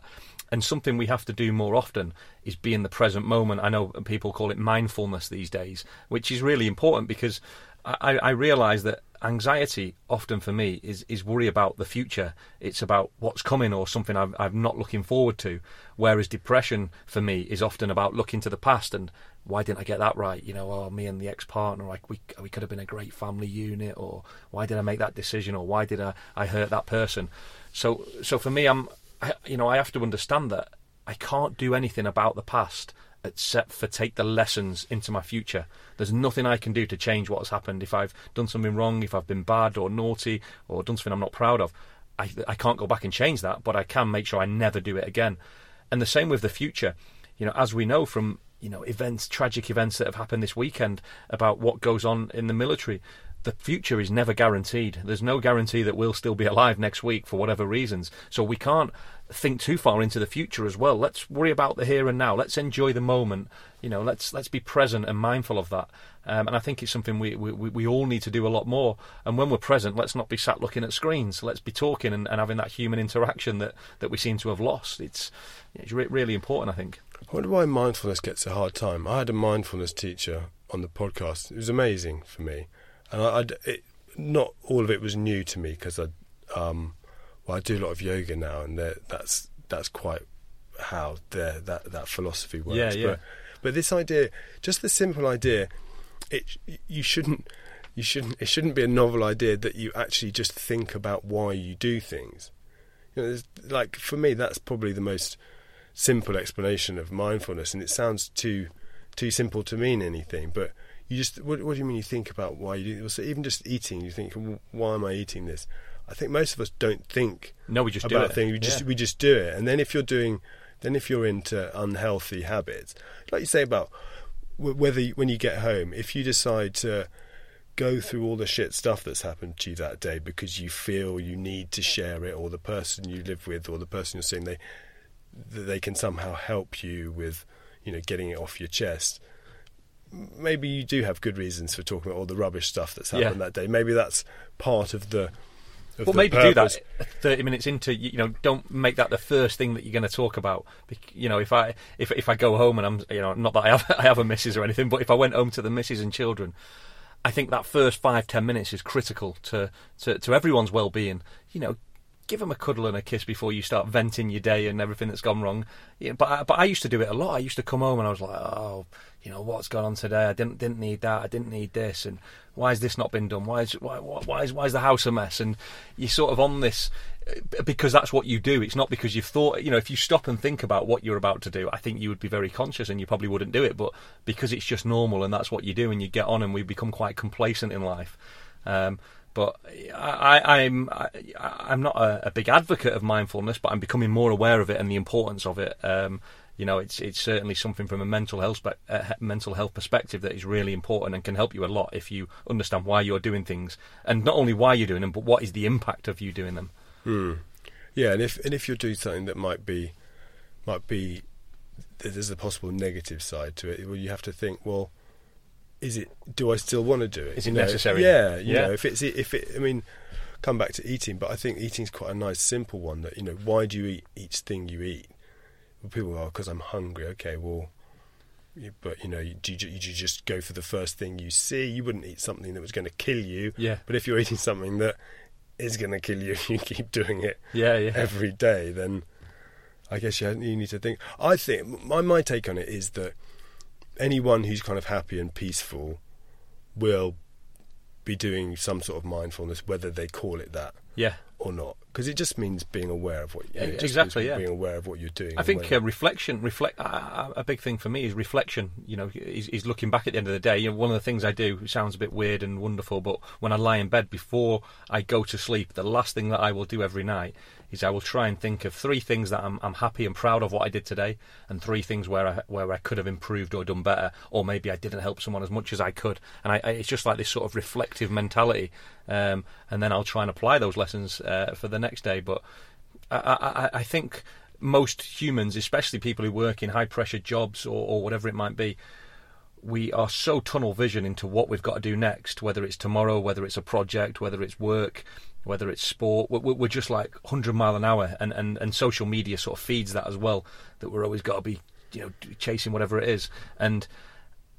Speaker 2: and something we have to do more often is be in the present moment. I know people call it mindfulness these days, which is really important because I, I realise that anxiety often for me is, is worry about the future. It's about what's coming or something I'm, I'm not looking forward to. Whereas depression for me is often about looking to the past and why didn't I get that right? You know, oh, me and the ex-partner, like we we could have been a great family unit, or why did I make that decision, or why did I, I hurt that person? So so for me, I'm I, you know, I have to understand that I can't do anything about the past except for take the lessons into my future. There's nothing I can do to change what's happened. If I've done something wrong, if I've been bad or naughty or done something I'm not proud of, I, I can't go back and change that, but I can make sure I never do it again. And the same with the future. You know, as we know from you know events, tragic events that have happened this weekend about what goes on in the military, the future is never guaranteed. There's no guarantee that we'll still be alive next week for whatever reasons. So we can't think too far into the future as well. Let's worry about the here and now. Let's enjoy the moment. You know, let's let's be present and mindful of that. Um, and I think it's something we, we, we all need to do a lot more. And when we're present, let's not be sat looking at screens. Let's be talking and, and having that human interaction that, that we seem to have lost. It's it's re- really important, I think.
Speaker 1: I wonder why mindfulness gets a hard time. I had a mindfulness teacher on the podcast. It was amazing for me and I, I it, not all of it was new to me because I, um, well, I do a lot of yoga now, and that's that's quite how that that philosophy works.
Speaker 2: Yeah, yeah.
Speaker 1: But, but this idea, just the simple idea, it you shouldn't you shouldn't it shouldn't be a novel idea that you actually just think about why you do things. You know, like for me, that's probably the most simple explanation of mindfulness, and it sounds too too simple to mean anything, but you just what, what do you mean you think about why you do so even just eating you think why am I eating this? I think most of us don't think
Speaker 2: no we just
Speaker 1: about
Speaker 2: do
Speaker 1: things. We just yeah. we just do it. And then if you're doing then if you're into unhealthy habits like you say about whether you, when you get home if you decide to go through all the shit stuff that's happened to you that day because you feel you need to share it or the person you live with or the person you're seeing they they can somehow help you with you know getting it off your chest maybe you do have good reasons for talking about all the rubbish stuff that's happened yeah. that day. Maybe that's part of the. Of
Speaker 2: well,
Speaker 1: the
Speaker 2: maybe
Speaker 1: purpose.
Speaker 2: do that thirty minutes into. You know, don't make that the first thing that you're going to talk about. You know, if I if if I go home and I'm you know not that I have *laughs* I have a missus or anything, but if I went home to the missus and children, I think that first five ten minutes is critical to to, to everyone's well being. You know, give them a cuddle and a kiss before you start venting your day and everything that's gone wrong. Yeah, but I, but I used to do it a lot. I used to come home and I was like, oh, you know, what's gone on today? I didn't didn't need that. I didn't need this. And why has this not been done? Why is why why is why is the house a mess? And you're sort of on this uh, because that's what you do. It's not because you've thought. You know, if you stop and think about what you're about to do, I think you would be very conscious and you probably wouldn't do it. But because it's just normal and that's what you do, and you get on, and we become quite complacent in life. Um, but I, am I, am not a, a, big advocate of mindfulness, but I'm becoming more aware of it and the importance of it. Um, you know, it's it's certainly something from a mental health uh, mental health perspective that is really important and can help you a lot if you understand why you're doing things and not only why you're doing them, but what is the impact of you doing them.
Speaker 1: Hmm. Yeah, and if and if you're doing something that might be might be there's a possible negative side to it, well, you have to think, well is it? Do I still want to do it?
Speaker 2: Is it you necessary?
Speaker 1: Know? Yeah, you yeah. know, if it's if it, I mean, come back to eating, but I think eating is quite a nice, simple one. That you know, why do you eat each thing you eat? Well, people are because I'm hungry. Okay, well, but you know, do you, you just go for the first thing you see? You wouldn't eat something that was going to kill you.
Speaker 2: Yeah.
Speaker 1: But if you're eating something that is going to kill you *laughs* if you keep doing it
Speaker 2: Yeah, yeah.
Speaker 1: every day, then I guess you, you need to think. I think my my take on it is that anyone who's kind of happy and peaceful will be doing some sort of mindfulness, whether they call it that
Speaker 2: yeah.
Speaker 1: or not, because it just means being aware of what.
Speaker 2: yeah, exactly yeah.
Speaker 1: being aware of what you're doing.
Speaker 2: I think uh, reflection, reflect. Uh, a big thing for me is reflection. You know, is, is looking back at the end of the day. You know, one of the things I do it sounds a bit weird and wonderful, but when I lie in bed before I go to sleep, the last thing that I will do every night is I will try and think of three things that I'm, I'm happy and proud of what I did today, and three things where I where I could have improved or done better, or maybe I didn't help someone as much as I could. And I, I, it's just like this sort of reflective mentality, um, and then I'll try and apply those lessons uh, for the next day. But I, I, I think most humans, especially people who work in high pressure jobs or, or whatever it might be, we are so tunnel vision into what we've got to do next, whether it's tomorrow, whether it's a project, whether it's work, whether it's sport. We're, just like 100 mile an hour, and, and, and social media sort of feeds that as well. That we're always got to be, you know, chasing whatever it is, and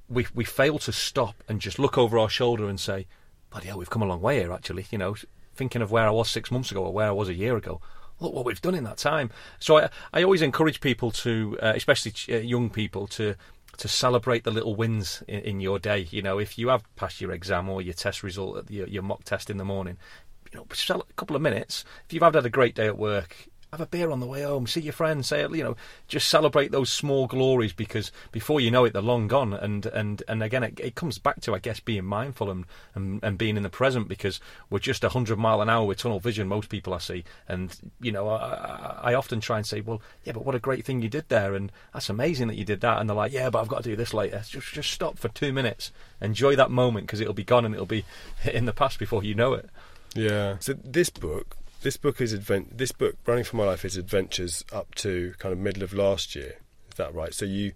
Speaker 2: we we fail to stop and just look over our shoulder and say, "Bloody hell, we've come a long way here." Actually, you know, thinking of where I was six months ago or where I was a year ago. Look what we've done in that time. So I, I always encourage people to, uh, especially ch- uh, young people, to to celebrate the little wins in, in your day. You know, if you have passed your exam or your test result your, your mock test in the morning, you know, a couple of minutes. If you've had a great day at work, have a beer on the way home, see your friends, say, you know, just celebrate those small glories because before you know it, they're long gone. And and and again, it, it comes back to, I guess, being mindful and, and, and being in the present because we're just hundred mile an hour with tunnel vision. Most people I see, and you know, I, I, I often try and say, well, yeah, but what a great thing you did there, and that's amazing that you did that. And they're like, yeah, but I've got to do this later. Just just stop for two minutes, enjoy that moment because it'll be gone and it'll be *laughs* in the past before you know it.
Speaker 1: Yeah. So this book, this book is advent. This book, Running for My Life, is adventures up to kind of middle of last year. Is that right? So you,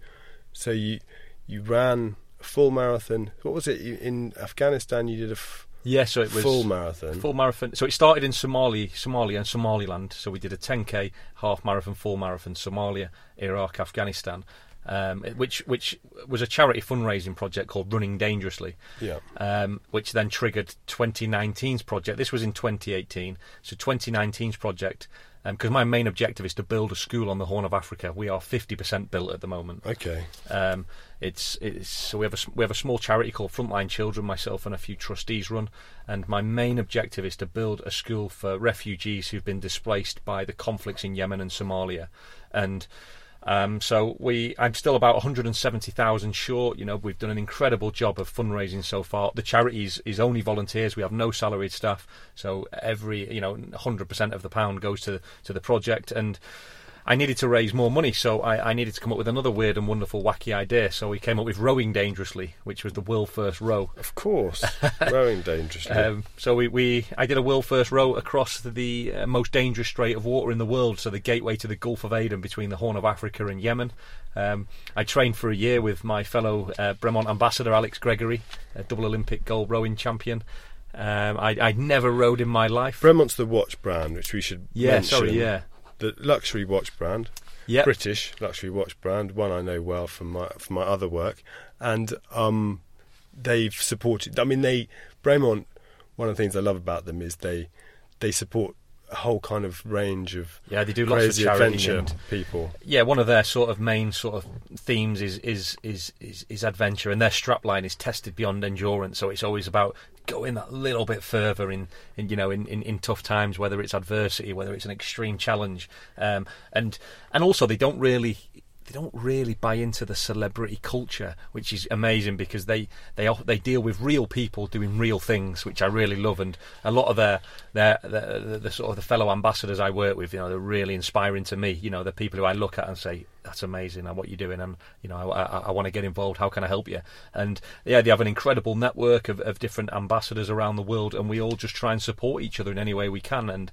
Speaker 1: so you, you ran a full marathon. What was it you, in Afghanistan? You did a f-
Speaker 2: Yeah, so it was
Speaker 1: full marathon.
Speaker 2: Full marathon. So it started in Somali, Somalia, and Somaliland. So we did a 10k half marathon, full marathon, Somalia, Iraq, Afghanistan, um, which which was a charity fundraising project called Running Dangerously,
Speaker 1: Yeah.
Speaker 2: um, which then triggered 2019's project. This was in 2018. So 2019's project, because my main objective is to build a school on the Horn of Africa. We are 50% built at the moment.
Speaker 1: Okay.
Speaker 2: Um, it's, it's so we have a we have a small charity called Frontline Children. Myself and a few trustees run, and my main objective is to build a school for refugees who've been displaced by the conflicts in Yemen and Somalia, and. Um, so we, I'm still about 170,000 short. You know, we've done an incredible job of fundraising so far. The charity is, is only volunteers. We have no salaried staff. So every, you know, 100% of the pound goes to to the project. And I needed to raise more money, so I, I needed to come up with another weird and wonderful, wacky idea. So we came up with rowing dangerously, which was the world first row.
Speaker 1: Of course. Rowing dangerously. *laughs*
Speaker 2: Um, so we, we I did a world first row across the uh, most dangerous strait of water in the world, so the gateway to the Gulf of Aden between the Horn of Africa and Yemen. Um, I trained for a year with my fellow uh, Bremont ambassador Alex Gregory, a double Olympic gold rowing champion. Um, I, I'd never rowed in my life.
Speaker 1: Bremont's the watch brand, which we should
Speaker 2: yeah,
Speaker 1: mention.
Speaker 2: sorry, yeah,
Speaker 1: The luxury watch brand.
Speaker 2: yeah.
Speaker 1: British luxury watch brand, one I know well from my from my other work, and um, they've supported. I mean, they Bremont. One of the things I love about them is they they support a whole kind of range of
Speaker 2: Yeah, they do lots of charity
Speaker 1: adventure
Speaker 2: and
Speaker 1: people.
Speaker 2: yeah, one of their sort of main sort of themes is is is is, is adventure, and their strapline is tested beyond endurance. So it's always about going that little bit further in, in you know in, in, in tough times, whether it's adversity, whether it's an extreme challenge, um, and and also they don't really. They don't really buy into the celebrity culture, which is amazing because they they they deal with real people doing real things, which I really love. And a lot of their their the, the, sort of the fellow ambassadors I work with, you know, they're really inspiring to me. You know, the people who I look at and say, "That's amazing, and what you're doing," and you know, I, I, I want to get involved. How can I help you? And yeah, they have an incredible network of, of different ambassadors around the world, and we all just try and support each other in any way we can. And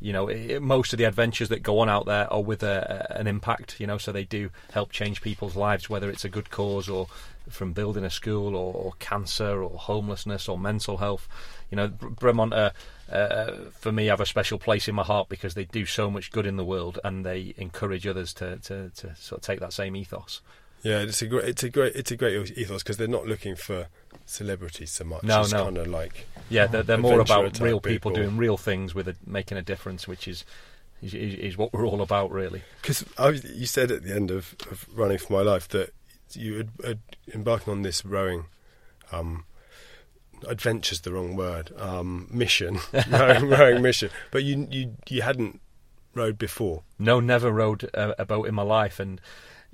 Speaker 2: you know, it, most of the adventures that go on out there are with a, an impact. You know, so they do help change people's lives, whether it's a good cause or from building a school or, or cancer or homelessness or mental health. You know, Bre- Bremont, uh, uh, for me, have a special place in my heart because they do so much good in the world and they encourage others to, to, to sort of take that same ethos.
Speaker 1: Yeah, it's a great, it's a great, it's a great ethos because they're not looking for celebrities so much.
Speaker 2: No,
Speaker 1: it's
Speaker 2: no.
Speaker 1: kind of like
Speaker 2: Yeah, they're, they're more about real people,
Speaker 1: people.
Speaker 2: doing real things with a, making a difference, which is is, is is what we're all about, really.
Speaker 1: because you said at the end of, of running for my life that you had, had embarking on this rowing. Um, adventure's the wrong word. Um, mission, *laughs* *laughs* rowing, rowing mission. But you you you hadn't rowed before.
Speaker 2: No, never rowed a, a boat in my life, and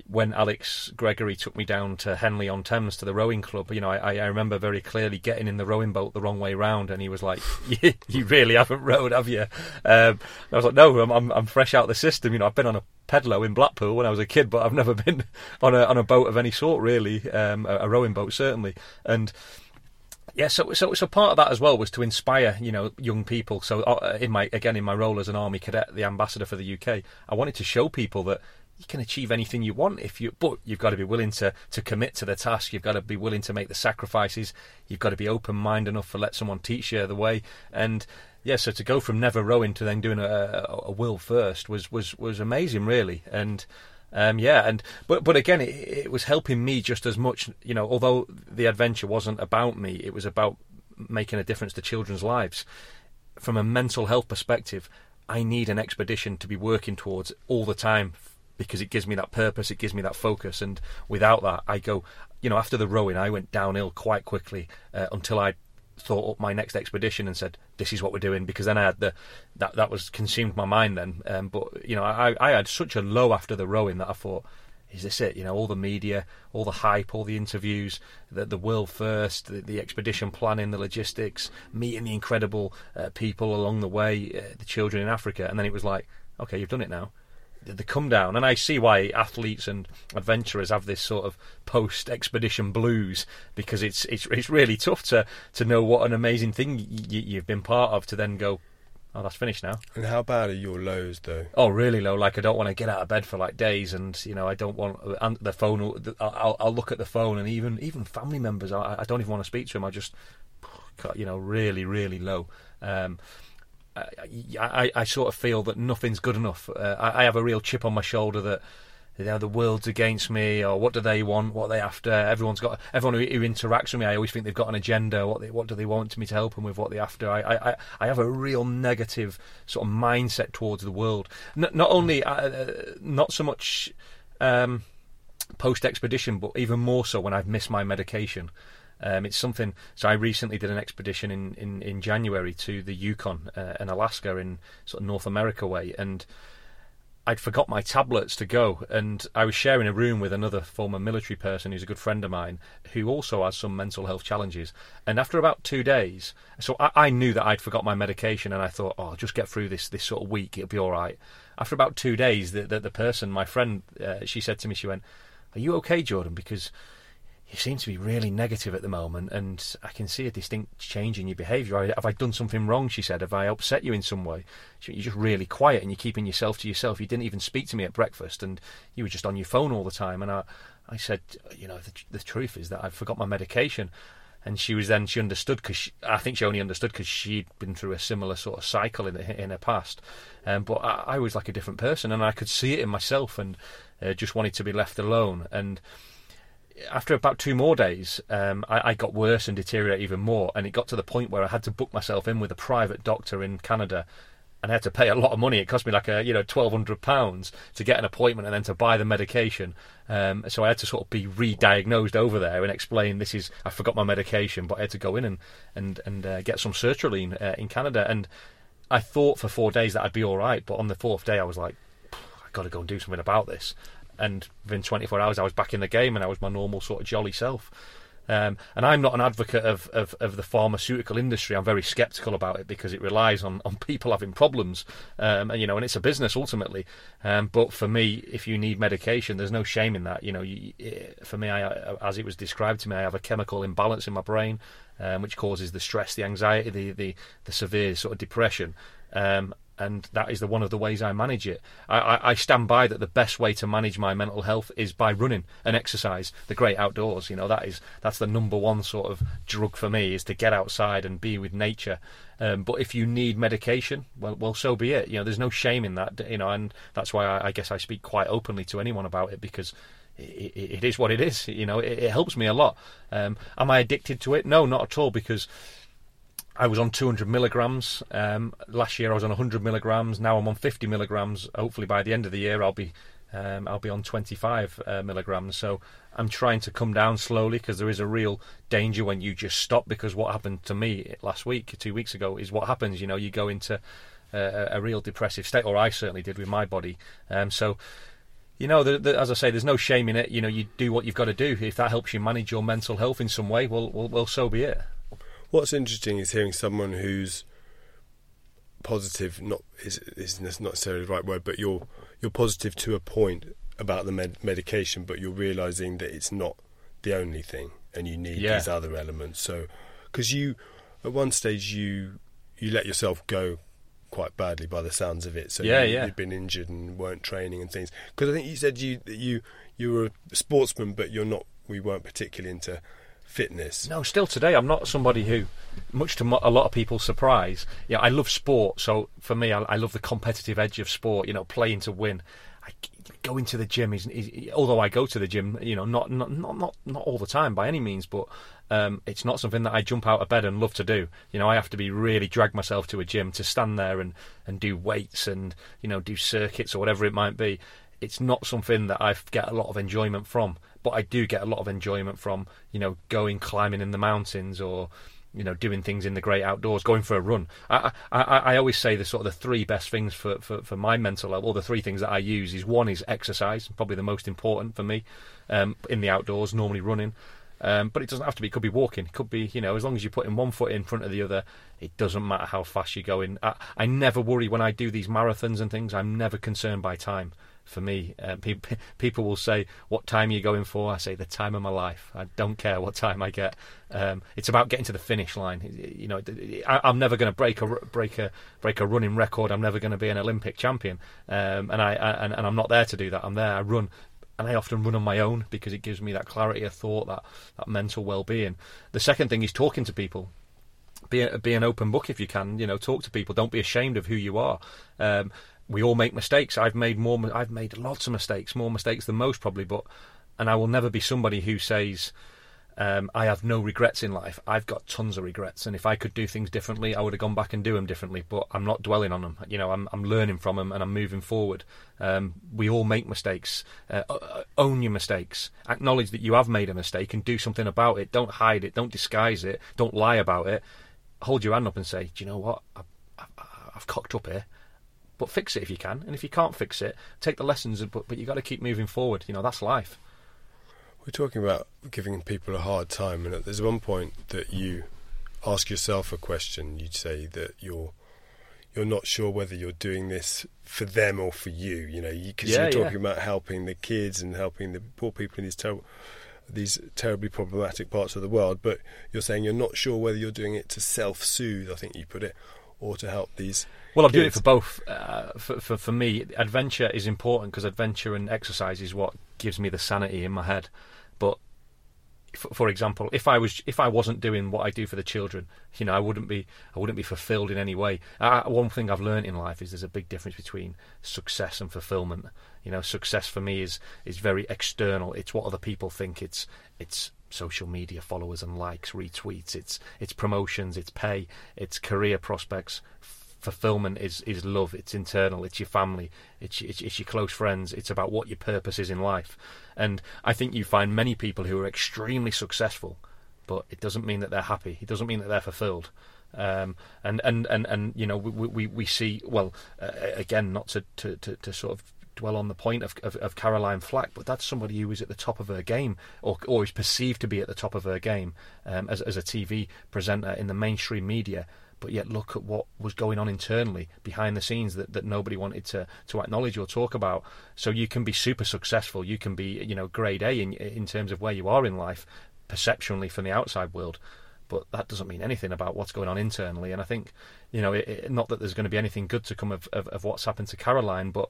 Speaker 2: when Alex Gregory took me down to Henley on Thames to the rowing club, you know, I, I remember very clearly getting in the rowing boat the wrong way round, and he was like, *laughs* "You, really haven't rowed, have you?" Um, I was like, "No, I'm, I'm I'm fresh out the system. You know, I've been on a pedalo in Blackpool when I was a kid, but I've never *laughs* been on a on a boat of any sort, really, um, a, a rowing boat certainly." And yeah, so so so part of that as well was to inspire you know young people. So uh, in my again in my role as an army cadet, the ambassador for the UK, I wanted to show people that you can achieve anything you want if you but you've got to be willing to to commit to the task. You've got to be willing to make the sacrifices. You've got to be open minded enough to let someone teach you the way. And yeah, so to go from never rowing to then doing a, a, a will first was was was amazing, really. And um, yeah, and but but again, it, it was helping me just as much. You know, although the adventure wasn't about me, it was about making a difference to children's lives. From a mental health perspective, I need an expedition to be working towards all the time because it gives me that purpose, it gives me that focus, and without that, I go. You know, after the rowing, I went downhill quite quickly uh, until I thought up my next expedition and said, "This is what we're doing." Because then I had the that that was consumed my mind then. Um, but you know, I I had such a low after the rowing that I thought, "Is this it?" You know, all the media, all the hype, all the interviews, the the world first, the, the expedition planning, the logistics, meeting the incredible uh, people along the way, uh, the children in Africa, and then it was like, "Okay, you've done it now." The come down, and I see why athletes and adventurers have this sort of post expedition blues because it's it's it's really tough to to know what an amazing thing y- you've been part of to then go, oh, that's finished now.
Speaker 1: And how bad are your lows though?
Speaker 2: Oh, really low. Like I don't want to get out of bed for like days, and you know I don't want and the phone. I'll, I'll look at the phone, and even even family members, I, I don't even want to speak to them. I just, you know, really really low. Um, I, I, I sort of feel that nothing's good enough. Uh, I, I have a real chip on my shoulder that you know the world's against me, or what do they want? What are they after? Everyone's got everyone who, who interacts with me. I always think they've got an agenda. What they, what do they want me to help them with? What they after? I, I, I have a real negative sort of mindset towards the world. N- not only uh, not so much um, post expedition, but even more so when I've missed my medication. Um, it's something. So I recently did an expedition in, in, in January to the Yukon uh, and Alaska in sort of North America way, and I'd forgot my tablets to go, and I was sharing a room with another former military person who's a good friend of mine who also has some mental health challenges. And after about two days, so I, I knew that I'd forgot my medication, and I thought, oh, I'll just get through this this sort of week, it'll be all right. After about two days, the the, the person, my friend, uh, she said to me, she went, "Are you okay, Jordan?" Because you seem to be really negative at the moment, and I can see a distinct change in your behaviour. Have I done something wrong? She said. Have I upset you in some way? You're just really quiet, and you're keeping yourself to yourself. You didn't even speak to me at breakfast, and you were just on your phone all the time. And I, I said, you know, the, the truth is that I forgot my medication. And she was then she understood because I think she only understood because she'd been through a similar sort of cycle in in her past. Um, but I, I was like a different person, and I could see it in myself, and uh, just wanted to be left alone. And after about two more days, um, I, I got worse and deteriorated even more, and it got to the point where I had to book myself in with a private doctor in Canada, and I had to pay a lot of money. It cost me like a you know twelve hundred pounds to get an appointment and then to buy the medication. Um, so I had to sort of be re-diagnosed over there and explain this is I forgot my medication, but I had to go in and and and uh, get some sertraline uh, in Canada. And I thought for four days that I'd be all right, but on the fourth day I was like, I've got to go and do something about this. And within 24 hours, I was back in the game and I was my normal sort of jolly self. Um, and I'm not an advocate of, of, of the pharmaceutical industry. I'm very sceptical about it because it relies on, on *laughs* people having problems, um, and you know, and it's a business ultimately. Um, but for me, if you need medication, there's no shame in that. You know, you, for me, I, as it was described to me, I have a chemical imbalance in my brain, um, which causes the stress, the anxiety, the the, the severe sort of depression. Um, and that is the one of the ways I manage it. I, I, I stand by that the best way to manage my mental health is by running and exercise, the great outdoors. You know that is that's the number one sort of drug for me is to get outside and be with nature. Um, but if you need medication, well, well, so be it. You know, there's no shame in that. You know, and that's why I, I guess I speak quite openly to anyone about it because it, it is what it is. You know, it, it helps me a lot. Um, am I addicted to it? No, not at all. Because I was on 200 milligrams um, last year. I was on 100 milligrams. Now I'm on 50 milligrams. Hopefully by the end of the year, I'll be um, I'll be on 25 uh, milligrams. So I'm trying to come down slowly because there is a real danger when you just stop. Because what happened to me last week, two weeks ago, is what happens. You know, you go into a, a real depressive state, or I certainly did with my body. Um, so you know, the, the, as I say, there's no shame in it. You know, you do what you've got to do. If that helps you manage your mental health in some way, well, well, well so be it.
Speaker 1: What's interesting is hearing someone who's positive. Not is is not necessarily the right word, but you're you're positive to a point about the med- medication, but you're realizing that it's not the only thing, and you need
Speaker 2: Yeah.
Speaker 1: these other elements. So, because you at one stage you you let yourself go quite badly by the sounds of it. So
Speaker 2: Yeah,
Speaker 1: you,
Speaker 2: yeah.
Speaker 1: you'd been injured and weren't training and things. Because I think you said you you you were a sportsman, but you're not. We weren't particularly into fitness.
Speaker 2: No, still today, I'm not somebody who, much to a lot of people's surprise, yeah, I love sport. So for me, I, I love the competitive edge of sport. You know, playing to win. I, going to the gym is, is, although I go to the gym, you know, not not not not, not all the time by any means, but um, it's not something that I jump out of bed and love to do. You know, I have to be really drag myself to a gym to stand there and and do weights and you know do circuits or whatever it might be. It's not something that I get a lot of enjoyment from, but I do get a lot of enjoyment from you know going climbing in the mountains or you know doing things in the great outdoors, going for a run. I I, I always say the sort of the three best things for, for, for my mental level, or the three things that I use is one is exercise, probably the most important for me um, in the outdoors, normally running. Um, but it doesn't have to be. It could be walking. It could be, you know, as long as you're putting one foot in front of the other, it doesn't matter how fast you're going. I, I never worry when I do these marathons and things. I'm never concerned by time. For me, uh, pe- *laughs* people will say, "What time are you going for?" I say, "The time of my life." I don't care what time I get. Um, it's about getting to the finish line. You know, I, I'm never going to break a break a break a running record. I'm never going to be an Olympic champion, um, and I, I and, and I'm not there to do that. I'm there. I run and I often run on my own because it gives me that clarity of thought, that, that mental well-being. The second thing is talking to people. Be, a, be an open book if you can. You know, talk to people. Don't be ashamed of who you are. Um, we all make mistakes. I've made more. I've made lots of mistakes, more mistakes than most probably. But and I will never be somebody who says um, I have no regrets in life. I've got tons of regrets, and if I could do things differently, I would have gone back and do them differently. But I'm not dwelling on them. You know, I'm, I'm learning from them and I'm moving forward. Um, we all make mistakes. Uh, own your mistakes. Acknowledge that you have made a mistake and do something about it. Don't hide it. Don't disguise it. Don't lie about it. Hold your hand up and say, "Do you know what? I've, I've, I've cocked up here." But fix it if you can, and if you can't fix it, take the lessons. But but you got to keep moving forward. You know that's life.
Speaker 1: We're talking about giving people a hard time, and there's one point that you ask yourself a question. You'd say that you're you're not sure whether you're doing this for them or for you. You know, because
Speaker 2: Yeah,
Speaker 1: you're talking
Speaker 2: yeah.
Speaker 1: about helping the kids and helping the poor people in these terrible, these terribly problematic parts of the world. But you're saying you're not sure whether you're doing it to self-soothe. I think you put it, or to help these.
Speaker 2: Well, I'm doing it for both. Uh, for, for for me, adventure is important because adventure and exercise is what gives me the sanity in my head. But for, for example, if I was if I wasn't doing what I do for the children, you know, I wouldn't be I wouldn't be fulfilled in any way. Uh, one thing I've learned in life is there's a big difference between success and fulfillment. You know, success for me is is very external. It's what other people think. It's it's social media followers and likes, retweets. It's it's promotions. It's pay. It's career prospects. Fulfillment is is love. It's internal. It's your family. It's, it's it's your close friends. It's about what your purpose is in life. And I think you find many people who are extremely successful, but it doesn't mean that they're happy. It doesn't mean that they're fulfilled. Um, and, and, and, and you know we, we, we see well uh, again not to, to, to, to sort of dwell on the point of, of, of Caroline Flack, but that's somebody who is at the top of her game, or or is perceived to be at the top of her game um, as as a TV presenter in the mainstream media. But yet, look at what was going on internally behind the scenes that, that nobody wanted to, to acknowledge or talk about. So you can be super successful, you can be you know grade A in in terms of where you are in life, perceptionally from the outside world but that doesn't mean anything about what's going on internally. And I think, you know, it, it, not that there's going to be anything good to come of, of, of what's happened to Caroline, but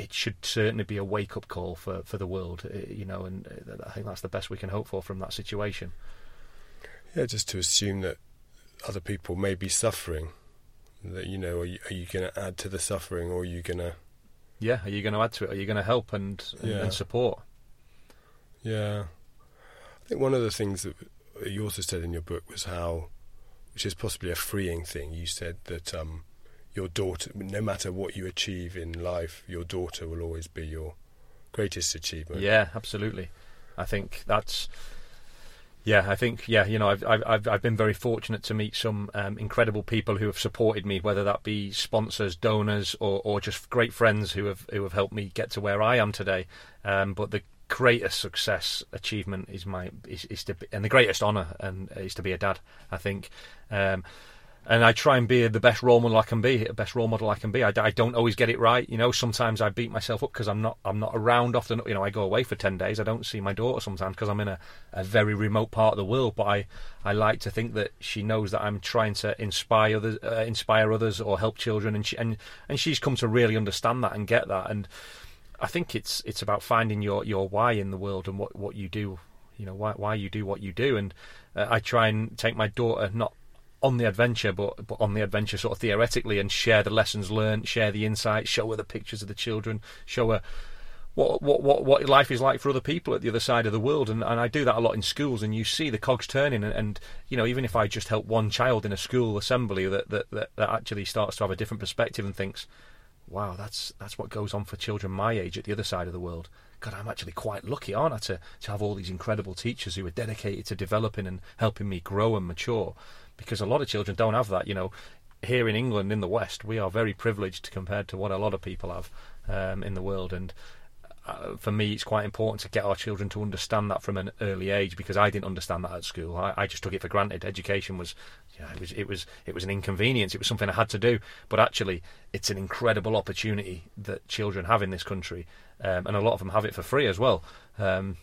Speaker 2: it should certainly be a wake up call for, for the world, uh, you know, and uh, I think that's the best we can hope for from that situation.
Speaker 1: Yeah, just to assume that other people may be suffering. That you know, are you, are you going to add to the suffering, or are you going to?
Speaker 2: Yeah, are you going to add to it? Are you going to help and, and,
Speaker 1: Yeah.
Speaker 2: and support?
Speaker 1: Yeah. I think one of the things that you also said in your book was how, which is possibly a freeing thing, you said that um, your daughter, no matter what you achieve in life, your daughter will always be your greatest achievement.
Speaker 2: Yeah, absolutely. I think that's. Yeah, I think yeah, you know, I've I've I've been very fortunate to meet some um, incredible people who have supported me, whether that be sponsors, donors, or, or just great friends who have who have helped me get to where I am today. Um, but the greatest success achievement is my is, is to be, and the greatest honor and is to be a dad. I think. Um, and I try and be the best role model I can be, the best role model I can be. I, I don't always get it right, you know. Sometimes I beat myself up because I'm not I'm not around often. You know, I go away for ten days. I don't see my daughter sometimes because I'm in a, a very remote part of the world. But I, I like to think that she knows that I'm trying to inspire others, uh, inspire others, or help children, and she and and she's come to really understand that and get that. And I think it's it's about finding your your why in the world and what what you do. You know why why you do what you do, and uh, I try and take my daughter not on the adventure, but but on the adventure sort of theoretically, and share the lessons learned, share the insights, show her the pictures of the children, show her what what what what life is like for other people at the other side of the world, and, and I do that a lot in schools, and you see the cogs turning, and, and you know even if I just help one child in a school assembly that, that that that actually starts to have a different perspective and thinks, wow, that's that's what goes on for children my age at the other side of the world. God, I'm actually quite lucky, aren't I, to, to have all these incredible teachers who are dedicated to developing and helping me grow and mature because a lot of children don't have that. You know, here in England, in the West, we are very privileged compared to what a lot of people have um, in the world. And uh, for me, it's quite important to get our children to understand that from an early age because I didn't understand that at school. I, I just took it for granted. Education was, yeah, it was, it was, it was an inconvenience. It was something I had to do. But actually, it's an incredible opportunity that children have in this country, um, and a lot of them have it for free as well. Um,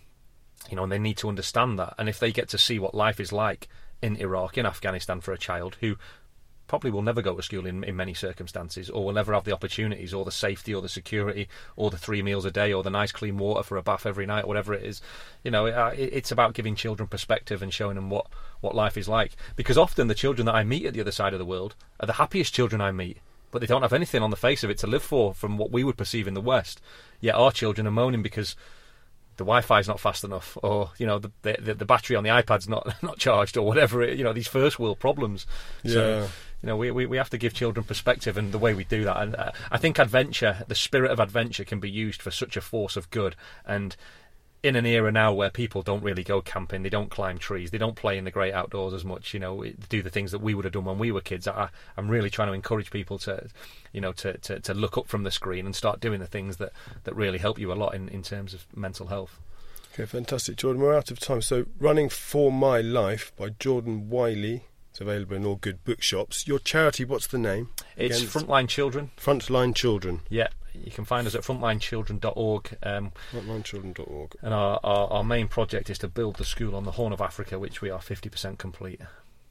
Speaker 2: you know, and they need to understand that. And if they get to see what life is like in Iraq, in Afghanistan for a child who probably will never go to school in, in many circumstances, or will never have the opportunities, or the safety, or the security, or the three meals a day, or the nice clean water for a bath every night, whatever it is. You know, uh, it, it's about giving children perspective and showing them what, what life is like. Because often the children that I meet at the other side of the world are the happiest children I meet. But they don't have anything on the face of it to live for from what we would perceive in the West. Yet our children are moaning because the Wi-Fi is not fast enough, or you know the, the, the battery on the iPad's not *laughs* not charged, or whatever. It, you know these first world problems.
Speaker 1: Yeah.
Speaker 2: So, you know we, we we have to give children perspective, and the way we do that, and uh, I think adventure, the spirit of adventure, can be used for such a force of good. And in an era now where people don't really go camping, they don't climb trees, they don't play in the great outdoors as much, you know, do the things that we would have done when we were kids. I, am really trying to encourage people to, you know, to, to, to look up from the screen and start doing the things that, that really help you a lot in, in terms of mental health.
Speaker 1: Okay, fantastic, Jordan. We're out of time. So, Running for My Life by Jordan Wylie. It's available in all good bookshops. Your charity, what's the name?
Speaker 2: It's Again, Frontline Children.
Speaker 1: Frontline Children.
Speaker 2: Yeah, you can find us at frontlinechildren.org. Um,
Speaker 1: frontlinechildren.org.
Speaker 2: And our, our, our, main project is to build the school on the Horn of Africa, which we are 50% complete.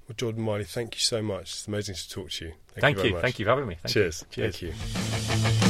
Speaker 1: Well, Jordan Wylie, thank you so much. It's amazing to talk to you.
Speaker 2: Thank, thank you. you thank you for having me. Thank
Speaker 1: Cheers.
Speaker 2: You. Cheers.
Speaker 1: Thank you.